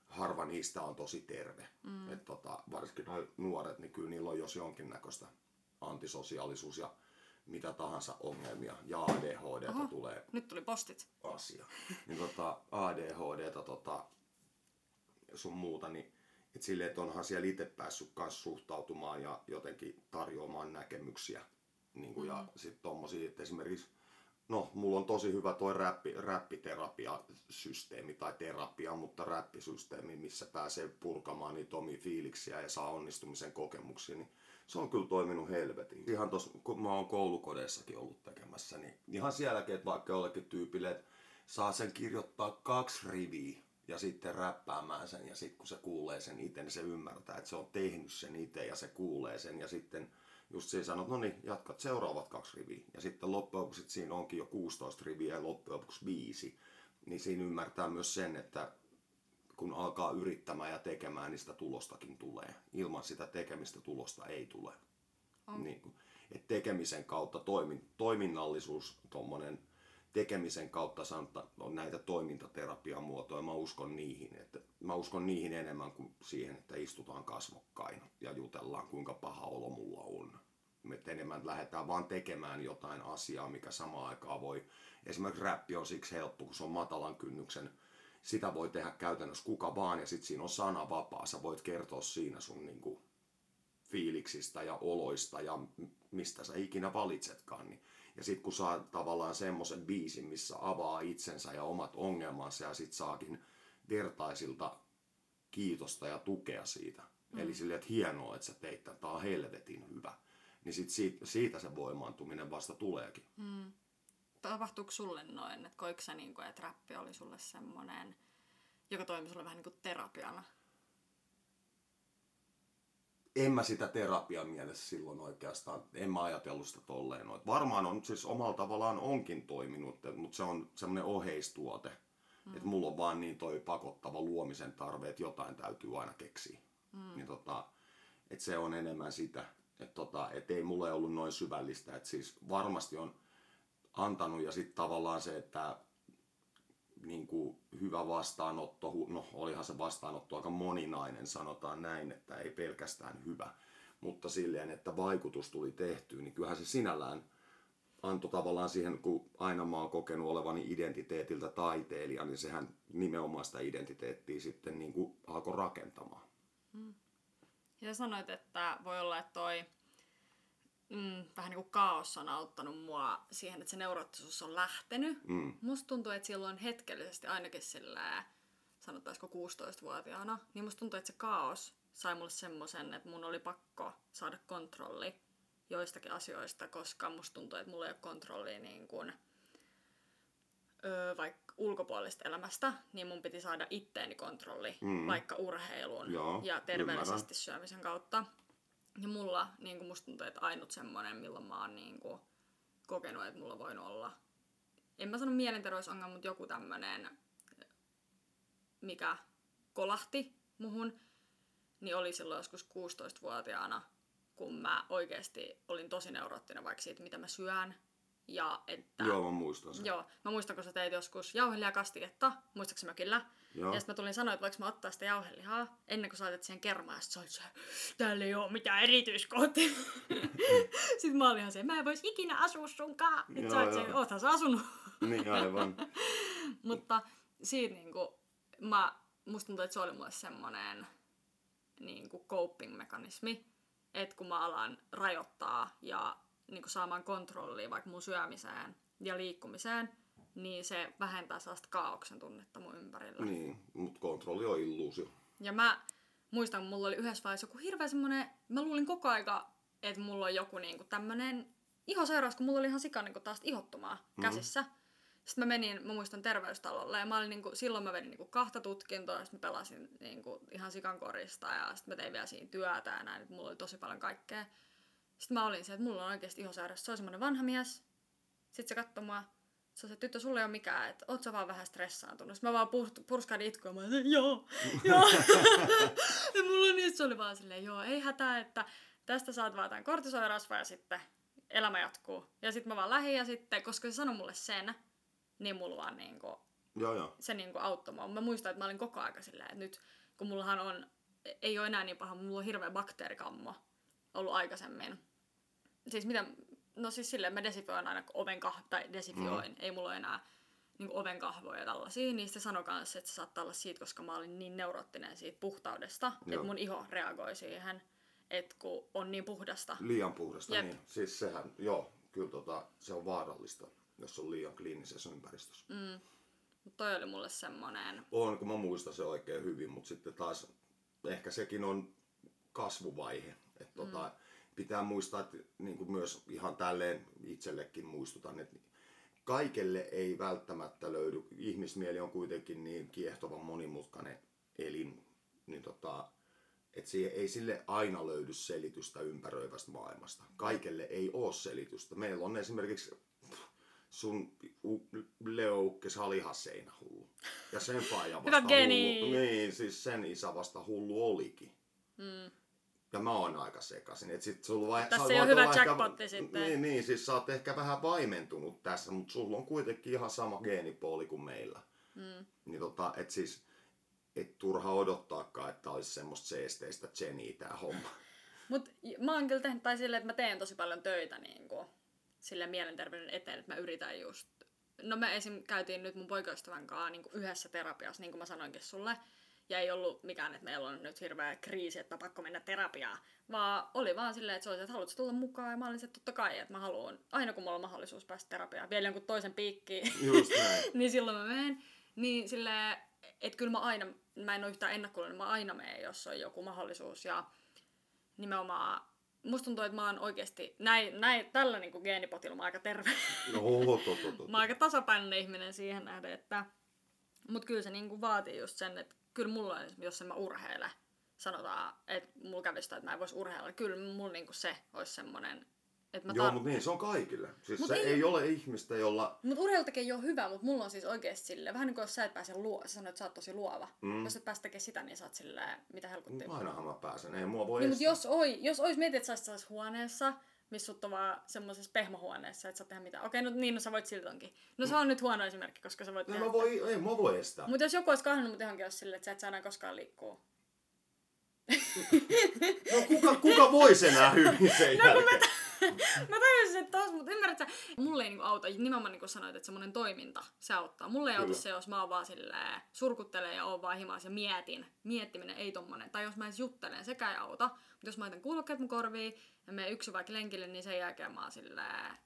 harva niistä on tosi terve. Mm. Et tota, varsinkin nuo nuoret, niin kyllä niillä on jos jonkinnäköistä antisosiaalisuus ja mitä tahansa ongelmia ja ADHD tulee
nyt tuli postit.
asia. Niin tota, ADHD tota, sun muuta, niin et silleen, että onhan siellä itse päässyt kanssa suhtautumaan ja jotenkin tarjoamaan näkemyksiä. Niin kuin, mm-hmm. Ja sitten tommosia, että esimerkiksi, no mulla on tosi hyvä toi räppi, räppiterapiasysteemi tai terapia, mutta räppisysteemi, missä pääsee purkamaan niitä omia fiiliksiä ja saa onnistumisen kokemuksia, niin se on kyllä toiminut helvetin. Ihan tos, kun mä oon koulukodeissakin ollut tekemässä, niin ihan sielläkin, että vaikka jollekin tyypille, että saa sen kirjoittaa kaksi riviä ja sitten räppäämään sen ja sitten kun se kuulee sen itse, niin se ymmärtää, että se on tehnyt sen itse ja se kuulee sen ja sitten just se sanoo, no niin, jatkat seuraavat kaksi riviä. Ja sitten loppujen lopuksi siinä onkin jo 16 riviä ja loppujen lopuksi viisi. Niin siinä ymmärtää myös sen, että kun alkaa yrittämään ja tekemään, niin sitä tulostakin tulee. Ilman sitä tekemistä tulosta ei tule.
On.
Niin, kuin, et tekemisen kautta toimin, toiminnallisuus, tuommoinen tekemisen kautta sanotaan, on näitä toimintaterapiamuotoja. Mä uskon niihin. Että, mä uskon niihin enemmän kuin siihen, että istutaan kasvokkain ja jutellaan, kuinka paha olo mulla on. Me enemmän lähdetään vaan tekemään jotain asiaa, mikä samaan aikaan voi... Esimerkiksi räppi on siksi helppo, kun se on matalan kynnyksen sitä voi tehdä käytännössä kuka vaan ja sitten siinä on sana vapaa. Sä voit kertoa siinä sun niinku fiiliksistä ja oloista ja mistä sä ikinä valitsetkaan. Niin. Ja sitten kun saa tavallaan semmoisen biisin, missä avaa itsensä ja omat ongelmansa ja sitten saakin vertaisilta kiitosta ja tukea siitä. Mm. Eli silleen, että hienoa, että sä teit tämän, tää on helvetin hyvä. Niin sit siitä, siitä se voimaantuminen vasta tuleekin.
Mm. Tapahtuuko sulle noin, että koiko sä niin kuin, että räppi oli sulle semmoinen, joka toimi sulle vähän niin kuin terapiana?
En mä sitä terapian mielessä silloin oikeastaan, en mä ajatellut sitä tolleen. No, varmaan on siis omalla tavallaan onkin toiminut, mutta se on semmoinen oheistuote. Mm. Että mulla on vaan niin toi pakottava luomisen tarve, että jotain täytyy aina keksiä. Mm. Niin tota, että se on enemmän sitä, että tota, et ei mulle ollut noin syvällistä. Että siis varmasti on antanut ja sitten tavallaan se, että niin kuin hyvä vastaanotto, no olihan se vastaanotto aika moninainen, sanotaan näin, että ei pelkästään hyvä, mutta silleen, että vaikutus tuli tehtyä, niin kyllähän se sinällään antoi tavallaan siihen, kun aina mä oon kokenut olevani identiteetiltä taiteilija, niin sehän nimenomaan sitä identiteettiä sitten niin kuin alkoi rakentamaan.
Mm. Ja sanoit, että voi olla, että toi mm, vähän niin kuin kaos on auttanut mua siihen, että se neuroottisuus on lähtenyt.
Mm.
Musta tuntuu, että silloin hetkellisesti ainakin sillä sanotaanko 16-vuotiaana, niin musta tuntuu, että se kaos sai mulle semmoisen, että mun oli pakko saada kontrolli joistakin asioista, koska musta tuntuu, että mulla ei ole kontrollia niin kuin, öö, vaikka ulkopuolista elämästä, niin mun piti saada itteeni kontrolli, mm. vaikka urheilun
Joo,
ja terveellisesti
ymmärrän.
syömisen kautta. Ja mulla niin kuin musta tuntuu, että ainut semmoinen, milloin mä oon niin kuin, kokenut, että mulla voinut olla, en mä sano mielenterveysongelma, mutta joku tämmönen, mikä kolahti muhun, niin oli silloin joskus 16-vuotiaana, kun mä oikeasti olin tosi neuroottinen vaikka siitä, mitä mä syön. Ja että,
Joo, mä muistan sen.
Joo, mä muistan, kun sä teit joskus jauhelijakastiketta, muistaakseni mökillä.
Joo.
Ja sitten mä tulin sanoa, että voiko mä ottaa sitä jauhelihaa ennen kuin sä laitat siihen kermaan. Ja sit sä olit se, täällä ei oo mitään erityiskohtia. sitten mä olin ihan se, mä en vois ikinä asua sunkaan. Nyt
Joo,
sä oot se, oothan sä asunut.
Niin aivan.
Mutta siitä niinku, mä, musta tuntuu, että se oli mulle semmonen niinku coping-mekanismi, että kun mä alan rajoittaa ja niinku saamaan kontrollia vaikka mun syömiseen ja liikkumiseen, niin se vähentää sellaista kaauksen tunnetta mun ympärillä.
Niin, mutta kontrolli on illuusio.
Ja mä muistan, kun mulla oli yhdessä vaiheessa joku hirveä semmonen, mä luulin koko aika, että mulla on joku niinku tämmönen ihosairaus, kun mulla oli ihan sikan niin taas ihottumaa käsissä. Sitten mä menin, mä muistan terveystalolle ja mä olin niinku, silloin mä vedin niinku kahta tutkintoa, sitten mä pelasin niinku ihan sikan korista ja sitten mä tein vielä siinä työtä ja näin, että mulla oli tosi paljon kaikkea. Sitten mä olin se, että mulla on oikeasti ihosairaus. Se on semmonen vanha mies. Sitten se katsoi mua. Se on se, tyttö, sulla ei ole mikään, että oot sä vaan vähän stressaantunut. Sitten mä vaan pur- purskahdin itkua. Mä olin, joo, joo. ja mulla niin, se oli vaan silleen, joo, ei hätää, että tästä saat vaan tämän kortisoirasva ja sitten elämä jatkuu. Ja sitten mä vaan lähdin ja sitten, koska se sanoi mulle sen, niin mulla vaan niinku,
Joo, joo.
se niinku auttoi mua. Mä muistan, että mä olin koko ajan silleen, että nyt kun mullahan on, ei ole enää niin paha, mulla on hirveä bakteerikammo ollut aikaisemmin. Siis mitä, no siis silleen mä desifioin aina oven kah- tai desifioin, mm. ei mulla ole enää niin oven kahvoja ja tällaisia, niin se sanoi kanssa, että se saattaa olla siitä, koska mä olin niin neuroottinen siitä puhtaudesta,
Joo.
että mun iho reagoi siihen, että kun on niin puhdasta.
Liian puhdasta,
Jep.
niin. Siis sehän, joo, kyllä tota, se on vaarallista, jos on liian kliinisessä ympäristössä.
Mm. Mutta toi oli mulle semmonen,
On, kun mä muistan se oikein hyvin, mutta sitten taas ehkä sekin on kasvuvaihe. Et tota, pitää muistaa, että niin kuin myös ihan tälleen itsellekin muistutan, että kaikelle ei välttämättä löydy. Ihmismieli on kuitenkin niin kiehtovan monimutkainen elin, niin tota, että siihen ei sille aina löydy selitystä ympäröivästä maailmasta. Kaikelle ei ole selitystä. Meillä on esimerkiksi sun Leo salihasseina hullu. Ja sen faija
Hyvä
vasta
geni.
hullu. Niin, siis sen isä vasta hullu olikin.
mm,
Ja mä oon aika sekasin. Et sit sulla vai,
Tässä
sä
ei ole hyvä
olla ehkä-
jackpotti sitten.
Niin, niin, siis sä oot ehkä vähän vaimentunut tässä, mutta sulla on kuitenkin ihan sama geenipooli kuin meillä.
mm,
Niin tota, et siis, et turha odottaakaan, että olisi semmoista seesteistä Jennyä tää homma.
Mut mä oon kyllä tehnyt tai silleen, että mä teen tosi paljon töitä niin kuin, sille mielenterveyden eteen, että mä yritän just... No me esim. käytiin nyt mun poikaystävän kanssa niin yhdessä terapiassa, niin kuin mä sanoinkin sulle. Ja ei ollut mikään, että meillä on nyt hirveä kriisi, että pakko mennä terapiaan. Vaan oli vaan silleen, että se oli, että haluatko tulla mukaan? Ja mä olin se, että totta kai, että mä haluan, aina kun mulla on mahdollisuus päästä terapiaan, vielä jonkun toisen piikkiin,
Just näin.
niin silloin mä menen. Niin silleen, että kyllä mä aina, mä en ole yhtään ennakkoluuloinen, mä aina menen, jos on joku mahdollisuus. Ja nimenomaan, musta tuntuu, että mä oon oikeasti, näin, näin, tällä niin geenipotilla mä oon aika terve.
No, to, to, to.
mä oon aika tasapainoinen ihminen siihen nähden, että... Mut kyllä se niin vaatii just sen, että kyllä mulla on, jos en mä urheile, sanotaan, että mulla kävisi sitä, että mä en voisi urheilla. Kyllä mulla niin se olisi semmonen, että mä
Joo,
tar-
mutta niin, se on kaikille. Siis
Mut
se
ei-
ei... ole ihmistä, jolla...
Mutta urheilutakin ei ole hyvä, mutta mulla on siis oikeasti silleen, vähän niin kuin jos sä et pääse luo, sä sanoit, että sä oot tosi luova. Mm. Jos et pääse tekemään sitä, niin sä oot silleen, mitä helkuttia.
Ainahan mä pääsen, ei mua voi
Niin, mutta jos, oi, jos ois mietit, että sä huoneessa, missä sut on vaan semmoisessa pehmohuoneessa, että sä tehdä mitään. Okei, no niin, no sä voit silti onkin. No se on nyt huono esimerkki, koska sä voit
No,
tehdä.
mä voi, ei mä voi estää.
Mutta jos joku olisi kahdannut mut johonkin, jos silleen, että sä et saa enää koskaan liikkua.
No kuka, kuka voisi enää hyvin sen
No,
jälkeen?
Mä tajusin, että tos, mutta ymmärrät sä, mulle ei niinku auta, nimenomaan niin kuin sanoit, että semmoinen toiminta, se auttaa. Mulle ei auta
Kyllä.
se, jos mä oon vaan silleen, surkuttelen ja oon vaan himas ja mietin. Miettiminen ei tommonen. Tai jos mä edes juttelen, sekään ei auta. Mutta jos mä laitan kuulokkeet mun korviin ja menen yksin vaikka lenkille, niin sen jälkeen mä oon silleen,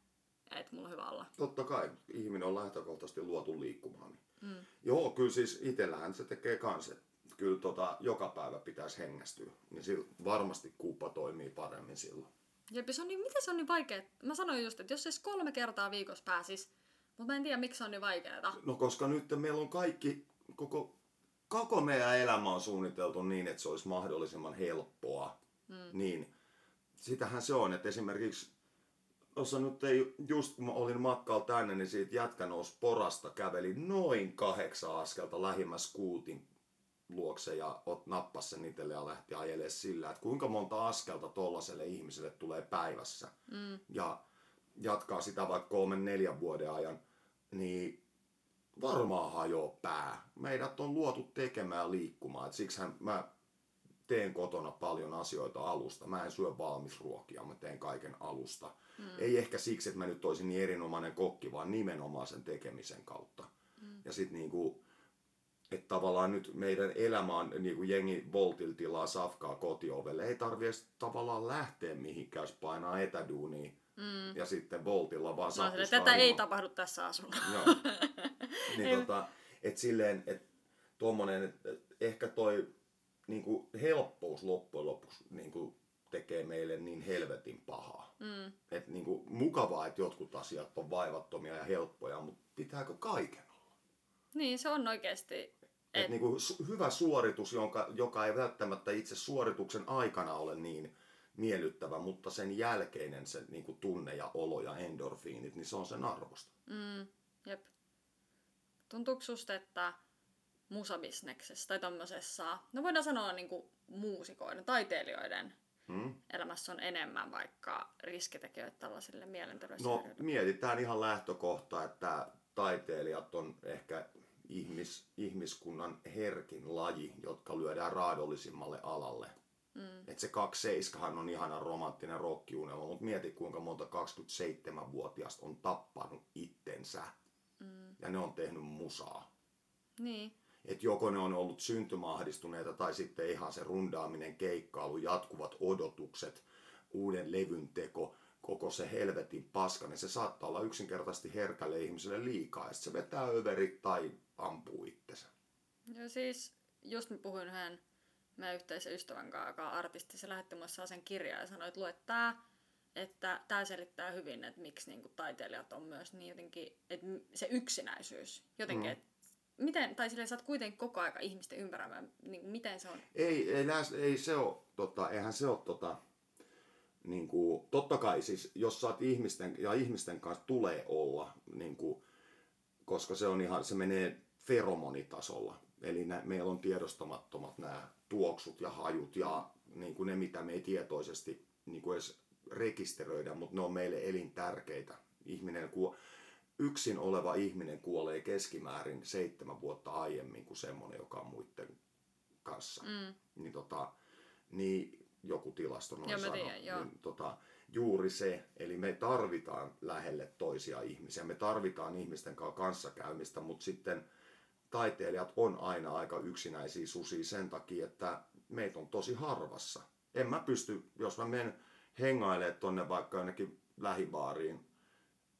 että mulla on hyvä olla.
Totta kai, ihminen on lähtökohtaisesti luotu liikkumaan.
Mm.
Joo, kyllä siis itsellähän se tekee kans, että kyllä tota, joka päivä pitäisi hengästyä. Niin sillä varmasti kuuppa toimii paremmin silloin.
Jep, ja se on niin, miten se on niin vaikea? Mä sanoin just, että jos se kolme kertaa viikossa pääsis, mutta mä en tiedä, miksi se on niin vaikeeta.
No koska nyt meillä on kaikki, koko, koko meidän elämä on suunniteltu niin, että se olisi mahdollisimman helppoa. Mm. Niin sitähän se on, että esimerkiksi tuossa nyt ei, just kun mä olin matkalla tänne, niin siitä jätkä nousi porasta, käveli noin kahdeksan askelta lähimmäs kuutin luokse ja ot nappas sen itselle ja lähti ajelemaan sillä, että kuinka monta askelta tollaselle ihmiselle tulee päivässä
Mm.
ja jatkaa sitä vaikka kolmen neljän vuoden ajan, niin varmaan hajoaa pää. Meidät on luotu tekemään liikkumaan. Et siksihän mä teen kotona paljon asioita alusta. Mä en syö valmisruokia, mä teen kaiken alusta. Mm. Ei ehkä siksi, että mä nyt olisin niin erinomainen kokki, vaan nimenomaan sen tekemisen kautta. Mm. Ja sitten niinku, että tavallaan nyt meidän elämä on niin kuin jengi Voltil tilaa safkaa kotiovelle. Ei tarvi edes tavallaan lähteä mihinkään, jos painaa etäduunia. Mm. Ja sitten Voltilla vaan sapustaa
tätä ei
ilman.
tapahdu tässä asunnossa.
Joo. niin tota, et silleen, että tuommoinen, et, et ehkä toi niinku helppous loppujen lopuksi niinku tekee meille niin helvetin pahaa. Mm. Et niin kuin, mukavaa, että jotkut asiat on vaivattomia ja helppoja, mutta pitääkö kaiken olla?
Niin, se on oikeasti...
Et... Et niin kuin, hyvä suoritus, jonka, joka ei välttämättä itse suorituksen aikana ole niin miellyttävä, mutta sen jälkeinen se niin kuin tunne ja olo ja endorfiinit, niin se on sen arvosta.
Mm, jep. Tuntuuko susta, että musabisneksessä tai tämmöisessä, no voidaan sanoa niin kuin muusikoiden, taiteilijoiden hmm. elämässä on enemmän vaikka riskitekijöitä tällaisille mielenterveyshäiriöille?
No mietitään ihan lähtökohta, että taiteilijat on ehkä ihmis, ihmiskunnan herkin laji, jotka lyödään raadollisimmalle alalle. Mm. Et se 27 on ihana romanttinen rokkiunelma, mutta mieti kuinka monta 27-vuotiaasta on tappanut itsensä. Mm. Ja ne on tehnyt musaa.
Niin.
Et joko ne on ollut syntymäahdistuneita tai sitten ihan se rundaaminen, keikkailu, jatkuvat odotukset, uuden levyn teko, koko se helvetin paska, niin se saattaa olla yksinkertaisesti herkälle ihmiselle liikaa. Ja se vetää överit tai ampuu itsensä.
Ja siis, just mä puhuin yhden meidän yhteisen ystävän kanssa, joka on artisti, se lähetti mulle sen kirjaa ja sanoi, että lue tää, että tämä selittää hyvin, että miksi niinku taiteilijat on myös niin jotenkin, että se yksinäisyys jotenkin, mm. että miten, tai sille sä oot kuitenkin koko aika ihmisten ympäröimään, niin miten se on?
Ei, ei, nää, ei se ole, tota, eihän se ole tota, niin kuin, totta kai siis, jos sä oot ihmisten, ja ihmisten kanssa tulee olla, niin kuin, koska se on ihan, se menee feromonitasolla. Eli nä, meillä on tiedostamattomat nämä tuoksut ja hajut ja niin kuin ne, mitä me ei tietoisesti niin kuin edes rekisteröidä, mutta ne on meille elintärkeitä. Ihminen, ku, yksin oleva ihminen kuolee keskimäärin seitsemän vuotta aiemmin kuin semmoinen, joka on muiden kanssa. Mm. Niin, tota, niin joku tilasto noin
joo, sanoo. Tiedän,
niin, tota, juuri se, eli me tarvitaan lähelle toisia ihmisiä, me tarvitaan ihmisten kanssa kanssakäymistä, mutta sitten taiteilijat on aina aika yksinäisiä susia sen takia, että meitä on tosi harvassa. En mä pysty, jos mä menen hengailemaan tonne vaikka jonnekin lähibaariin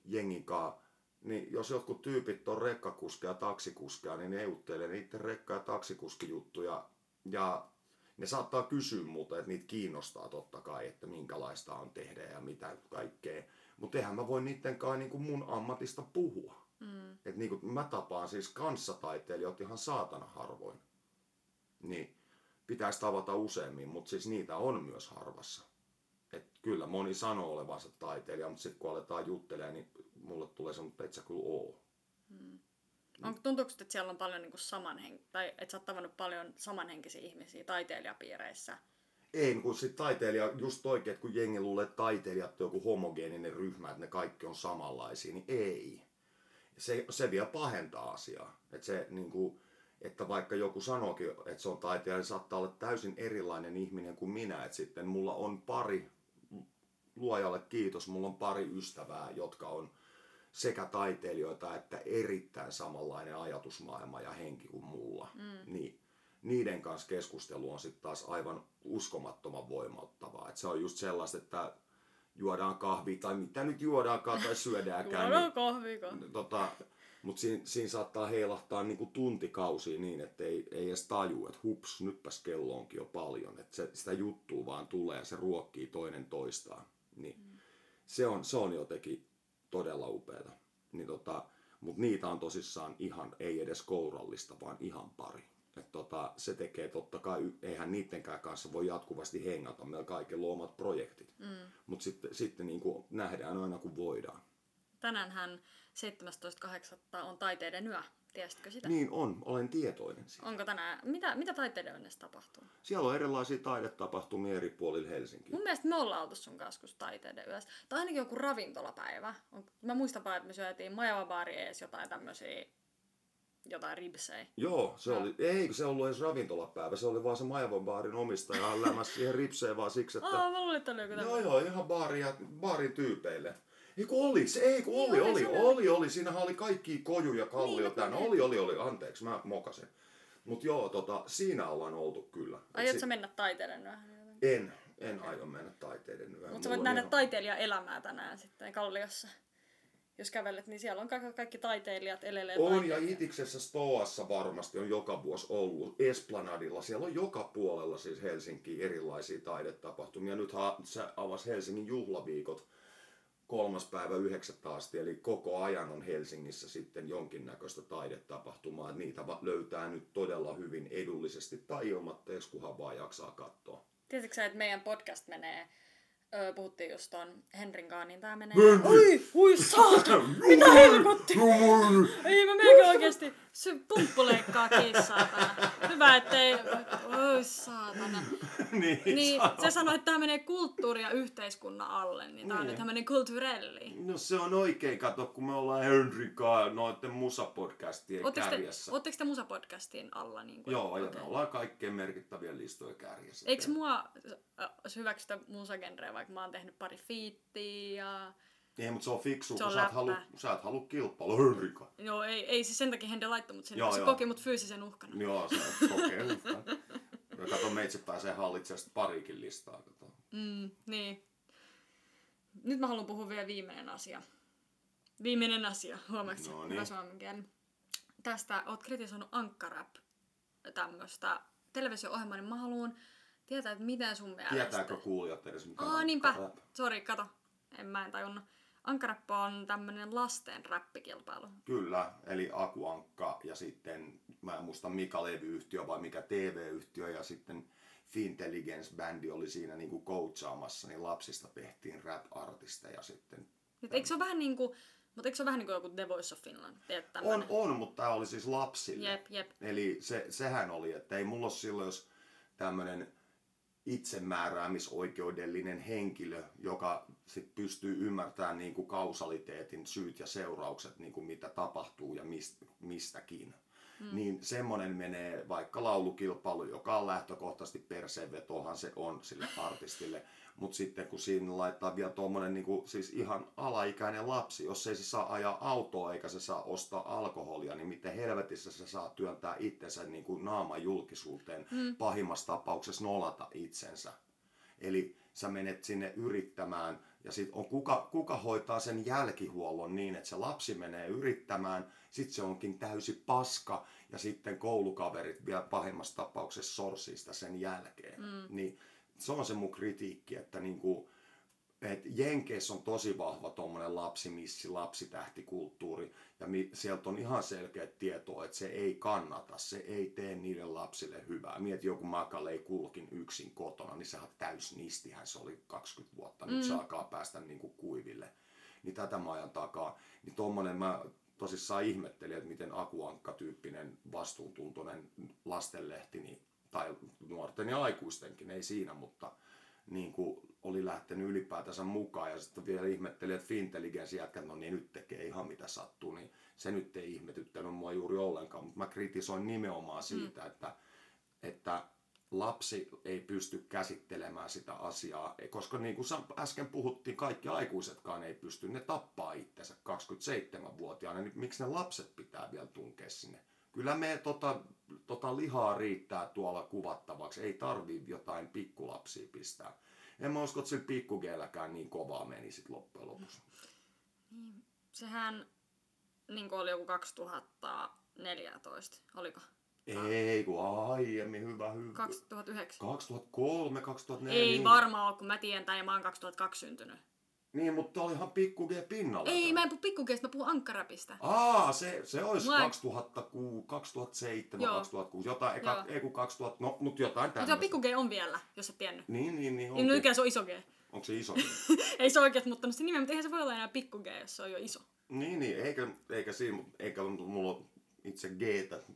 jengin kanssa, niin jos jotkut tyypit on rekkakuskeja ja taksikuskeja, niin ne euttelee niiden rekka- ja taksikuskijuttuja. Ja ne saattaa kysyä muuta, että niitä kiinnostaa totta kai, että minkälaista on tehdä ja mitä kaikkea. Mutta eihän mä voi niiden kanssa niin kuin mun ammatista puhua. Mm. Et niin kuin mä tapaan siis kanssataiteilijoita ihan saatana harvoin. Niin pitäisi tavata useammin, mutta siis niitä on myös harvassa. Et kyllä moni sanoo olevansa taiteilija, mutta sitten kun aletaan juttelemaan, niin mulle tulee se, mutta et sä kyllä oo.
Hmm. On, tuntuuko, että siellä on paljon niin samanhen... tai että sä oot tavannut paljon samanhenkisiä ihmisiä taiteilijapiireissä?
Ei, kun sit taiteilija, just oikein, että kun jengi luulee, että taiteilijat on joku homogeeninen ryhmä, että ne kaikki on samanlaisia, niin ei. Se, se vielä pahentaa asiaa. Että se niin kuin, että vaikka joku sanoikin, että se on taiteilija, niin saattaa olla täysin erilainen ihminen kuin minä. Että sitten mulla on pari, luojalle kiitos, mulla on pari ystävää, jotka on sekä taiteilijoita että erittäin samanlainen ajatusmaailma ja henki kuin mulla. Mm. Niin niiden kanssa keskustelu on sitten taas aivan uskomattoman voimauttavaa. Et se on just sellaista, että juodaan kahvi tai mitä nyt juodaankaan tai syödäänkään.
Juodaan niin, kahvika.
Tota, mutta siinä, siinä saattaa heilahtaa niinku tuntikausia niin, että ei, ei edes taju, että hups, nytpäs kello onkin jo paljon. Että se, sitä juttua vaan tulee ja se ruokkii toinen toistaan. Niin mm. se, on, se on jotenkin todella upeata. Niin tota, Mutta niitä on tosissaan ihan, ei edes kourallista, vaan ihan pari. Et tota, se tekee totta kai, eihän niidenkään kanssa voi jatkuvasti hengata, meillä kaikilla on omat projektit. Mm. Mutta sitten, sitten niin kuin nähdään aina kun voidaan.
Tänäänhän 17.8. on taiteiden yö. Tiesitkö sitä?
Niin on, olen tietoinen siitä.
Onko tänään, mitä, mitä taiteiden yössä tapahtuu?
Siellä on erilaisia taidetapahtumia eri puolilla Helsinkiä.
Mun mielestä me ollaan oltu sun kanssa taiteiden yössä. Tai ainakin joku ravintolapäivä. Mä muistan vaan, että me syötiin Majava ees jotain tämmöisiä jotain ribsejä.
Joo, se oli, ei se ollut edes ravintolapäivä, se oli vaan se Majavan baarin omistaja lämmäs siihen ripseen vaan siksi, että...
Aa, mä luulin, että oli joku
Joo, joo, ihan baaria, baarin tyypeille. Ei kun oli, se, ei kun oli, niin, oli, oli, oli, oli, siinähän oli kaikki kojuja, kallio niin, täynnä. Oli, oli, oli, anteeksi, mä mokasin. Mut joo, tota, siinä ollaan oltu kyllä.
Aiotko si- mennä taiteiden
En, en aio mennä taiteiden yöhön.
Mutta sä voit nähdä ihan... taiteilijan elämää tänään sitten Kalliossa. jos kävelet, niin siellä on kaikki, kaikki taiteilijat elelee.
On ja
taiteilijat.
Itiksessä Stoassa varmasti on joka vuosi ollut. Esplanadilla, siellä on joka puolella siis Helsinki erilaisia taidetapahtumia. Nythän se avasi Helsingin juhlaviikot kolmas päivä yhdeksättä asti, eli koko ajan on Helsingissä sitten jonkinnäköistä taidetapahtumaa. Niitä löytää nyt todella hyvin edullisesti tai ilmatteeksi, kunhan vaan jaksaa katsoa.
Tiesitkö sä, että meidän podcast menee, öö, puhuttiin just ton Henrin kanssa, niin tää menee... Oi, ui saatana! Mitä helkotti? Ei mä meikä oikeesti, se pumppuleikkaa kiinni saatana. Hyvä, ettei... Oi saatana.
niin,
Niin,
sano.
se sanoi, että tämä menee kulttuuri- ja yhteiskunnan alle, niin tää on
Niin.
nyt tämmönen kulturelli.
No se on oikein, kato, kun me ollaan Henrikaa noiden musapodcastien
Ootteko te,
kärjessä.
ootteko te musapodcastin alla? Niin kuin,
Joo, ja
Okei.
me ollaan kaikkein merkittäviä listoja kärjessä.
Eikö mua hyväksytä musagenreä, vaikka mä oon tehnyt pari fiittiä ja...
Ei, mutta se on fiksu,
Se
kun
on
sä et, halua, sä et halua kilpailla Henrika.
Joo, ei, ei siis sen takia Hende laittoi mut sinne,
Joo,
se
joo.
koki mut fyysisen uhkana.
Joo, sä et kokeile. Ja kato, meitsi pääsee hallitsemaan parikin listaa. Kato.
Mm, niin. Nyt mä haluan puhua vielä viimeinen asia. Viimeinen asia, huomaatko?
No niin.
suomen. Tästä oot kritisoinut Ankkarap tämmöstä televisio-ohjelmaa, niin mä haluan tietää, että miten sun mielestä...
Tietääkö kuulijat edes mikä
Aa,
on
niinpä. Sori, kato. En mä en tajunnut. Ankarappa on tämmönen lasten räppikilpailu.
Kyllä, eli Akuankka ja sitten, mä en muista mikä levyyhtiö vai mikä TV-yhtiö ja sitten Fintelligence-bändi oli siinä niinku coachaamassa, niin lapsista tehtiin rap-artisteja sitten.
Et eikö se ole vähän niinku, mutta eikö se ole vähän niinku joku The Voice of Finland?
On, on, mutta tämä oli siis lapsille.
Jep, jep.
Eli se, sehän oli, että ei mulla ole silloin, jos tämmöinen itsemääräämisoikeudellinen henkilö, joka sit pystyy ymmärtämään niin kuin kausaliteetin syyt ja seuraukset, niin kuin mitä tapahtuu ja mist, mistäkin. Mm. Niin semmonen menee vaikka laulukilpailu, joka on lähtökohtaisesti perseenvetohan se on sille artistille. Mutta sitten kun siinä laittaa vielä tuommoinen niinku, siis ihan alaikäinen lapsi, jos ei se saa ajaa autoa eikä se saa ostaa alkoholia, niin miten helvetissä se saa työntää itsensä niinku naaman julkisuuteen, mm. pahimmassa tapauksessa nolata itsensä. Eli sä menet sinne yrittämään ja sit on kuka, kuka hoitaa sen jälkihuollon niin, että se lapsi menee yrittämään, sit se onkin täysi paska ja sitten koulukaverit vielä pahimmassa tapauksessa sorsii sitä sen jälkeen. Mm. Niin se on se mun kritiikki, että niinku, et Jenkeissä on tosi vahva tuommoinen lapsimissi, lapsitähtikulttuuri, ja mi- sieltä on ihan selkeä tietoa, että se ei kannata, se ei tee niille lapsille hyvää. Mieti joku Makalei Kulkin yksin kotona, niin sehän täysnistihän, se oli 20 vuotta, nyt se alkaa päästä niinku kuiville. Niin tätä mä ajan takaa. Niin tommonen mä tosissaan ihmettelin, että miten Akuankka-tyyppinen vastuuntuntoinen lastenlehti, niin, tai nuorten ja aikuistenkin, ei siinä, mutta niin kuin oli lähtenyt ylipäätänsä mukaan ja sitten vielä ihmetteli, että Fintelligence jätkät, no niin nyt tekee ihan mitä sattuu, niin se nyt ei ihmetyttänyt mua juuri ollenkaan, mutta mä kritisoin nimenomaan siitä, mm. että, että lapsi ei pysty käsittelemään sitä asiaa, koska niin kuin äsken puhuttiin, kaikki aikuisetkaan ei pysty, ne tappaa itsensä 27-vuotiaana, niin miksi ne lapset pitää vielä tunkea sinne? Kyllä me tota, tota lihaa riittää tuolla kuvattavaksi, ei tarvii jotain pikkulapsia pistää. En mä usko, että sillä pikkugeelläkään niin kovaa meni sit loppujen lopuksi.
Sehän niin oli joku 2014, oliko?
Ei, kun aiemmin, hyvä, hyvä.
2009.
2003, 2004.
Ei
niin.
varmaan ole, kun mä tiedän tai mä oon 2002 syntynyt.
Niin, mutta oli ihan pikku G pinnalla.
Ei, mä en puhu pikkukeista, mä puhun ankkarapista.
Aa, se, se olisi
Mua-
2006, 2007,
Joo.
2006, jotain,
Joo.
eka, ei kun 2000, no, mut jotain
Mutta
tämmöistä.
se pikku G on vielä, jos et tiennyt.
Niin, niin, niin.
Ja
onkin.
nykyään se on iso G.
Onko se iso?
Ei se oikeasti muuttanut sitä nimeä, mutta eihän se voi olla enää pikku G, jos se on jo iso.
niin, niin, eikä, eikä siinä, eikä mulla itse g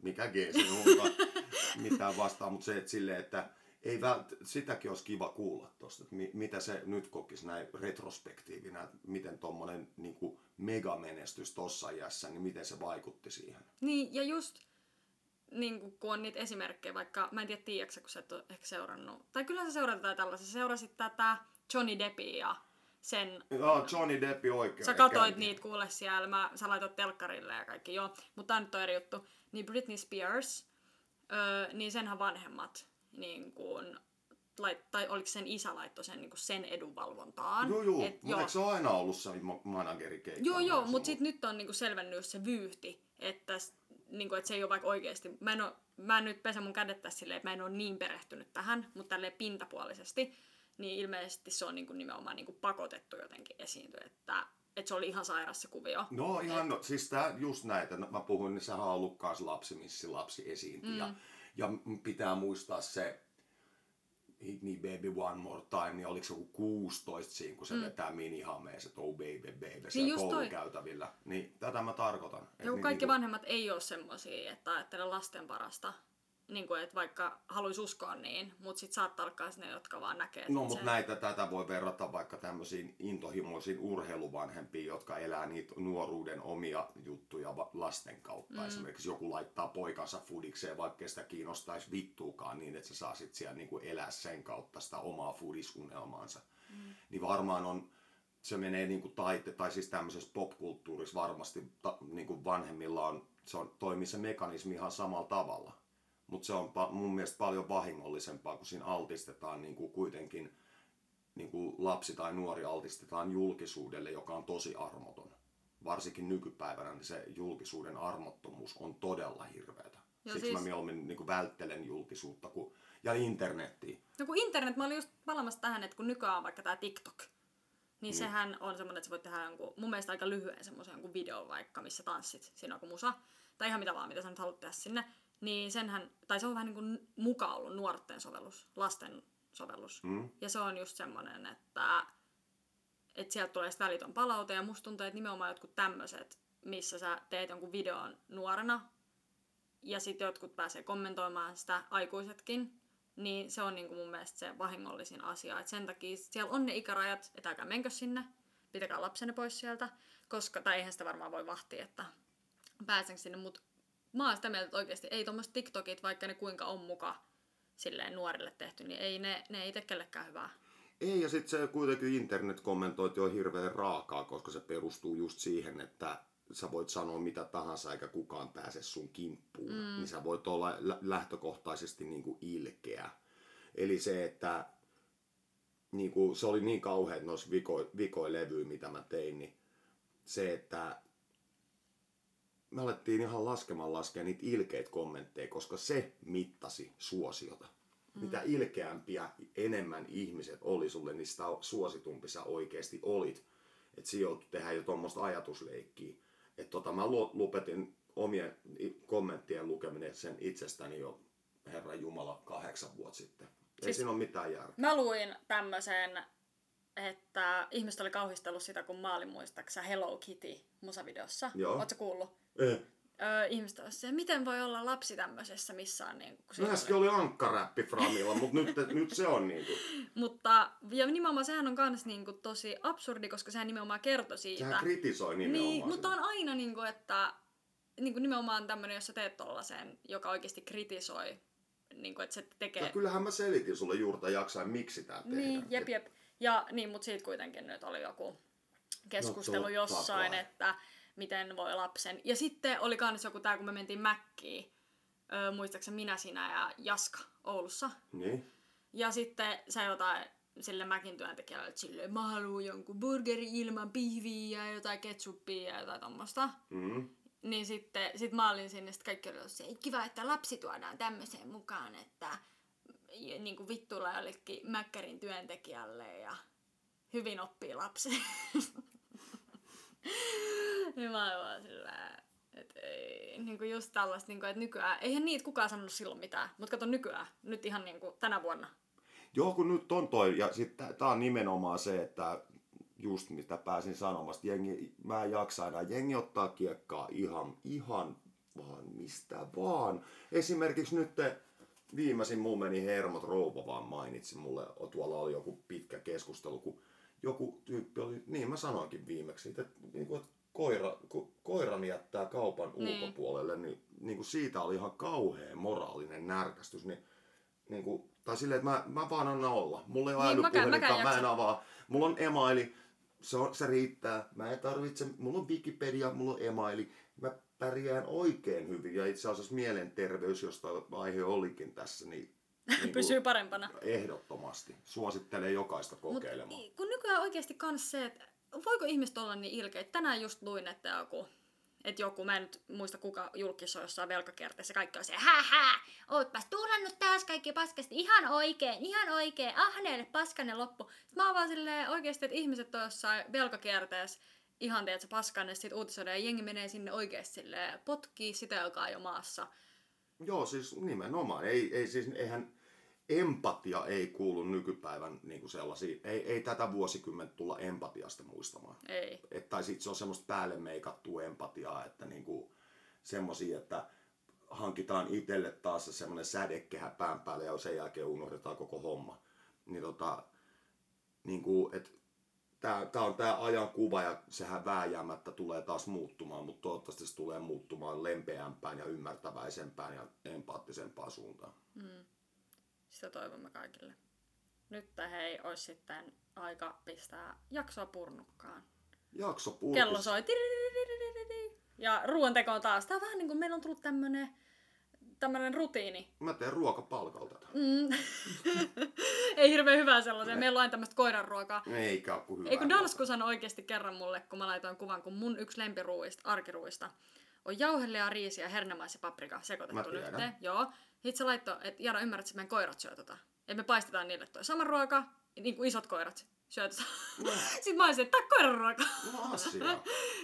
mikä G se on, mitään vastaan, mutta se, että silleen, että ei vält, sitäkin olisi kiva kuulla tosta, että mi, mitä se nyt kokisi näin retrospektiivinä, että miten tuommoinen niin megamenestys tossa iässä, niin miten se vaikutti siihen.
Niin, ja just niin kun, kun on niitä esimerkkejä, vaikka mä en tiedä tiedätkö, kun sä et ole ehkä seurannut. Tai kyllä sä seuraat jotain tällaisia. Sä seurasit tätä Johnny Deppia ja sen...
Joo, Johnny Deppi oikein.
Sä katoit niitä kuule siellä, mä, sä laitoit telkkarille ja kaikki, joo. Mutta tää nyt on eri juttu. Niin Britney Spears, öö, niin senhän vanhemmat niin kun, lait, tai oliko sen isä laittoi sen, niin sen edunvalvontaan.
Joo, joo.
Et,
eikö se ole aina ollut se ma- managerikeikka?
Joo, joo, mutta sitten nyt on niinku selvennyt se vyyhti, että, s- niinku, että se ei ole vaikka oikeasti, mä en, oo, mä en nyt pesä mun kädet tässä silleen, että mä en ole niin perehtynyt tähän, mutta tälleen pintapuolisesti, niin ilmeisesti se on niinku nimenomaan niinku pakotettu jotenkin esiintyä, että, että se oli ihan sairas se kuvio.
No ihan, no, siis tää just näitä, no, mä puhuin, niin sehän on ollut lapsi, missä lapsi esiintyi. Mm. Ja, pitää muistaa se Hit Me Baby One More Time, niin oliko se joku 16 siinä, kun se mm. vetää minihameessa, että oh baby baby, siellä
just toi.
koulukäytävillä. Niin tätä mä tarkoitan.
Kun
niin,
kaikki
niinku-
vanhemmat ei ole semmosia, että ajattelee lasten parasta, niin kuin, että vaikka haluaisi uskoa niin, mutta sitten saattaa olla ne, jotka vaan näkee,
No, mutta näitä tätä voi verrata vaikka tämmöisiin intohimoisiin urheiluvanhempiin, jotka elää niitä nuoruuden omia juttuja lasten kautta. Mm. Esimerkiksi joku laittaa poikansa fudikseen, vaikka sitä kiinnostaisi vittuukaan niin, että se saa sitten siellä niinku elää sen kautta sitä omaa fudisunelmaansa. Mm. Niin varmaan on, se menee niinku taite, tai siis tämmöisessä popkulttuurissa varmasti ta, niinku vanhemmilla on, se on, toimii se mekanismi ihan samalla tavalla. Mutta se on pa- mun mielestä paljon vahingollisempaa, kun siinä altistetaan niin kuin kuitenkin niin kuin lapsi tai nuori altistetaan julkisuudelle, joka on tosi armoton. Varsinkin nykypäivänä niin se julkisuuden armottomuus on todella hirveätä.
Joo,
Siksi
siis-
mä mieluummin niin kuin välttelen julkisuutta kun, ja internettiä.
No kun internet, mä olin just palamassa tähän, että kun nykyään on vaikka tää TikTok, niin mm. sehän on semmoinen, että sä voit tehdä jonkun, mun mielestä aika lyhyen semmoisen jonkun videon vaikka, missä tanssit, siinä on joku musa, tai ihan mitä vaan, mitä sä nyt haluat tehdä sinne, niin senhän, tai se on vähän niin kuin mukaan ollut nuorten sovellus, lasten sovellus.
Mm.
Ja se on just semmoinen, että, että sieltä tulee sit välitön palaute, ja musta tuntuu, että nimenomaan jotkut tämmöiset, missä sä teet jonkun videon nuorena, ja sitten jotkut pääsee kommentoimaan sitä, aikuisetkin, niin se on niinku mun mielestä se vahingollisin asia. Et sen takia siellä on ne ikärajat, että älkää menkö sinne, pitäkää lapsenne pois sieltä, koska, tai eihän sitä varmaan voi vahtia, että pääsenkö sinne, mutta mä oon sitä mieltä, että oikeasti ei tuommoiset TikTokit, vaikka ne kuinka on muka silleen nuorille tehty, niin ei ne, ne ei tee kellekään hyvää.
Ei, ja sitten se kuitenkin internet-kommentointi on hirveän raakaa, koska se perustuu just siihen, että sä voit sanoa mitä tahansa eikä kukaan pääse sun kimppuun. Mm. Niin sä voit olla lä- lähtökohtaisesti niin kuin ilkeä. Eli se, että niin kuin, se oli niin kauhean noissa viko, mitä mä tein, niin se, että me alettiin ihan laskemaan laskea niitä ilkeitä kommentteja, koska se mittasi suosiota. Mm. Mitä ilkeämpiä enemmän ihmiset oli sulle, niin sitä suositumpi sä oikeasti olit. Että siinä joutui tehdä jo tuommoista ajatusleikkiä. Että tota, mä lopetin omien kommenttien lukeminen sen itsestäni jo, Herra Jumala, kahdeksan vuotta sitten. Ei
Siis-
siinä ole mitään järkeä.
Mä luin tämmöisen, että ihmiset oli kauhistellut sitä, kun mä olin muistaaksä Hello Kitty musavideossa.
Joo.
Ootko kuullut? Öö, ihmiset se, miten voi olla lapsi tämmöisessä, missä on niin... Kun
No äsken oli ankkaräppi Framilla, mutta nyt, nyt se on niinku.
Mutta, ja nimenomaan sehän on kans niinku tosi absurdi, koska sehän nimenomaan kertoi siitä.
Sehän kritisoi nimenomaan
Niin, mutta on aina niinku, että niinku nimenomaan tämmönen, jos sä teet tollasen, joka oikeasti kritisoi, niinku, että se tekee...
Ja kyllähän mä selitin sulle juurta jaksain, miksi tää tehdään.
Niin, jep, jep. Ja niin, mutta siitä kuitenkin nyt oli joku keskustelu
No
no,
totta
jossain,
kai.
että miten voi lapsen. Ja sitten oli kans joku tää, kun me mentiin Mäkkiin, öö, muistaakseni minä, sinä ja Jaska Oulussa.
Niin.
Ja sitten sä jotain sille Mäkin työntekijälle, että silleen, mä haluan jonkun burgeri ilman pihviä ja jotain ketsuppia ja jotain tommosta.
Mm.
Niin sitten sit mä olin sinne, sit kaikki oli se, kiva, että lapsi tuodaan tämmöiseen mukaan, että niin kuin vittuilla jollekin Mäkkärin työntekijälle ja hyvin oppii lapsi. niin mä olin vaan sillä, että ei, niin kuin just tällaista, niin kuin, että nykyään, eihän niitä kukaan sanonut silloin mitään, mutta kato nykyään, nyt ihan niin kuin tänä vuonna.
Joo, kun nyt on toi, ja sitten tää on nimenomaan se, että just mitä pääsin sanomasta, jengi, mä en jaksa enää, jengi ottaa kiekkaa ihan, ihan vaan mistä vaan. Esimerkiksi nyt te, viimeisin mulla meni hermot, rouva vaan mainitsi mulle, tuolla oli joku pitkä keskustelu, kun joku tyyppi oli, niin mä sanoinkin viimeksi, että, niin kuin, että koira, kun koiran jättää kaupan
Niin.
ulkopuolelle, niin, niin kuin siitä oli ihan kauhea moraalinen närkästys, niin niin kuin, tai silleen, että mä, mä vaan annan olla. Mulla ei ole
Niin, mäkään- mäkään
mä en avaa. Mulla on emaili, se, on, se riittää. Mä en tarvitse, mulla on Wikipedia, mulla on emaili. Mä pärjään oikein hyvin. Ja itse asiassa mielenterveys, josta aihe olikin tässä, niin Niin
Pysyy parempana.
Ehdottomasti. Suosittelen jokaista kokeilemaan.
Mut, kun nykyään oikeasti kans se, että voiko ihmiset olla niin ilkeitä? Tänään just luin, että joku, että joku, mä en nyt muista kuka julkissa on jossain velkakierteessä, kaikki on se, hä ootpas tuhlannut taas kaikki paskasti, ihan oikein, ihan oikein, ahneelle paskanen loppu. Sitten mä oon vaan silleen oikeasti, että ihmiset on jossain velkakierteessä, ihan teet se paskanen, sit uutisoidaan ja jengi menee sinne oikeasti silleen, potkii sitä, joka on jo maassa.
Joo, siis nimenomaan. Ei, ei siis, eihän empatia ei kuulu nykypäivän niin kuin sellaisiin. Ei, ei tätä vuosikymmentä tulla empatiasta muistamaan.
Ei.
Et, tai sitten se on semmoista päälle meikattua empatiaa, että niinku, semmosia, että hankitaan itselle taas se semmoinen sädekehä pään päälle ja sen jälkeen unohdetaan koko homma. Niin tota, niinku, et, tää, tää on tää ajan kuva ja sehän vääjäämättä tulee taas muuttumaan, mutta toivottavasti se tulee muuttumaan lempeämpään ja ymmärtäväisempään ja empaattisempaan suuntaan.
Sitä toivomme kaikille. Nyt hei, olisi sitten aika pistää jaksoa purnukkaan.
Jakso puhuttu.
Kello soi. Ja ruoanteko on taas. Tää on vähän niin kuin meillä on tullut tämmönen, tämmönen rutiini.
Mä teen ruokapalkalta.
Mm. Ei hirveän hyvää sellaisia. Meillä on tämmöistä koiranruokaa.
Eikä oo kuin hyvä.
Ei kun Dalsku sanoi oikeasti kerran mulle, kun mä laitoin kuvan, kun mun yksi lempiruuista, arkiruuista, on jauhelia, riisiä, hernemais ja paprika sekoitettu yhteen. Joo. Sitten se laittoi, että Jara ymmärrät, että meidän koirat syö tota. Että me paistetaan niille toi sama ruoka, niin kuin isot koirat syö tota. Sitten mä olisin, että tää koiran ruoka.
No asia.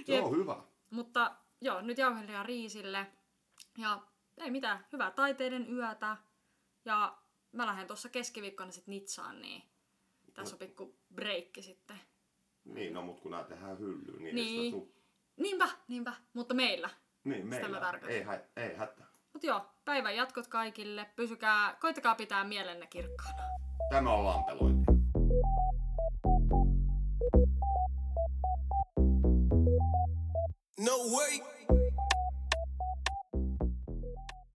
Se on hyvä.
Mutta joo, nyt jauhelia riisille. Ja ei mitään, hyvää taiteiden yötä. Ja mä lähden tuossa keskiviikkona sit Nitsaan, niin tässä on pikku breikki sitten.
Niin, no mut kun nää tehdään hyllyyn, niin,
Niin.
ei sitä tuu-
Niinpä, niinpä, mutta meillä.
Niin,
mä
meillä.
tarkoitan.
Ei, hä- ei hätä.
Mut joo, päivän jatkot kaikille. Pysykää, koittakaa pitää mielenne kirkkaana.
Tämä on lampelointi.
No way.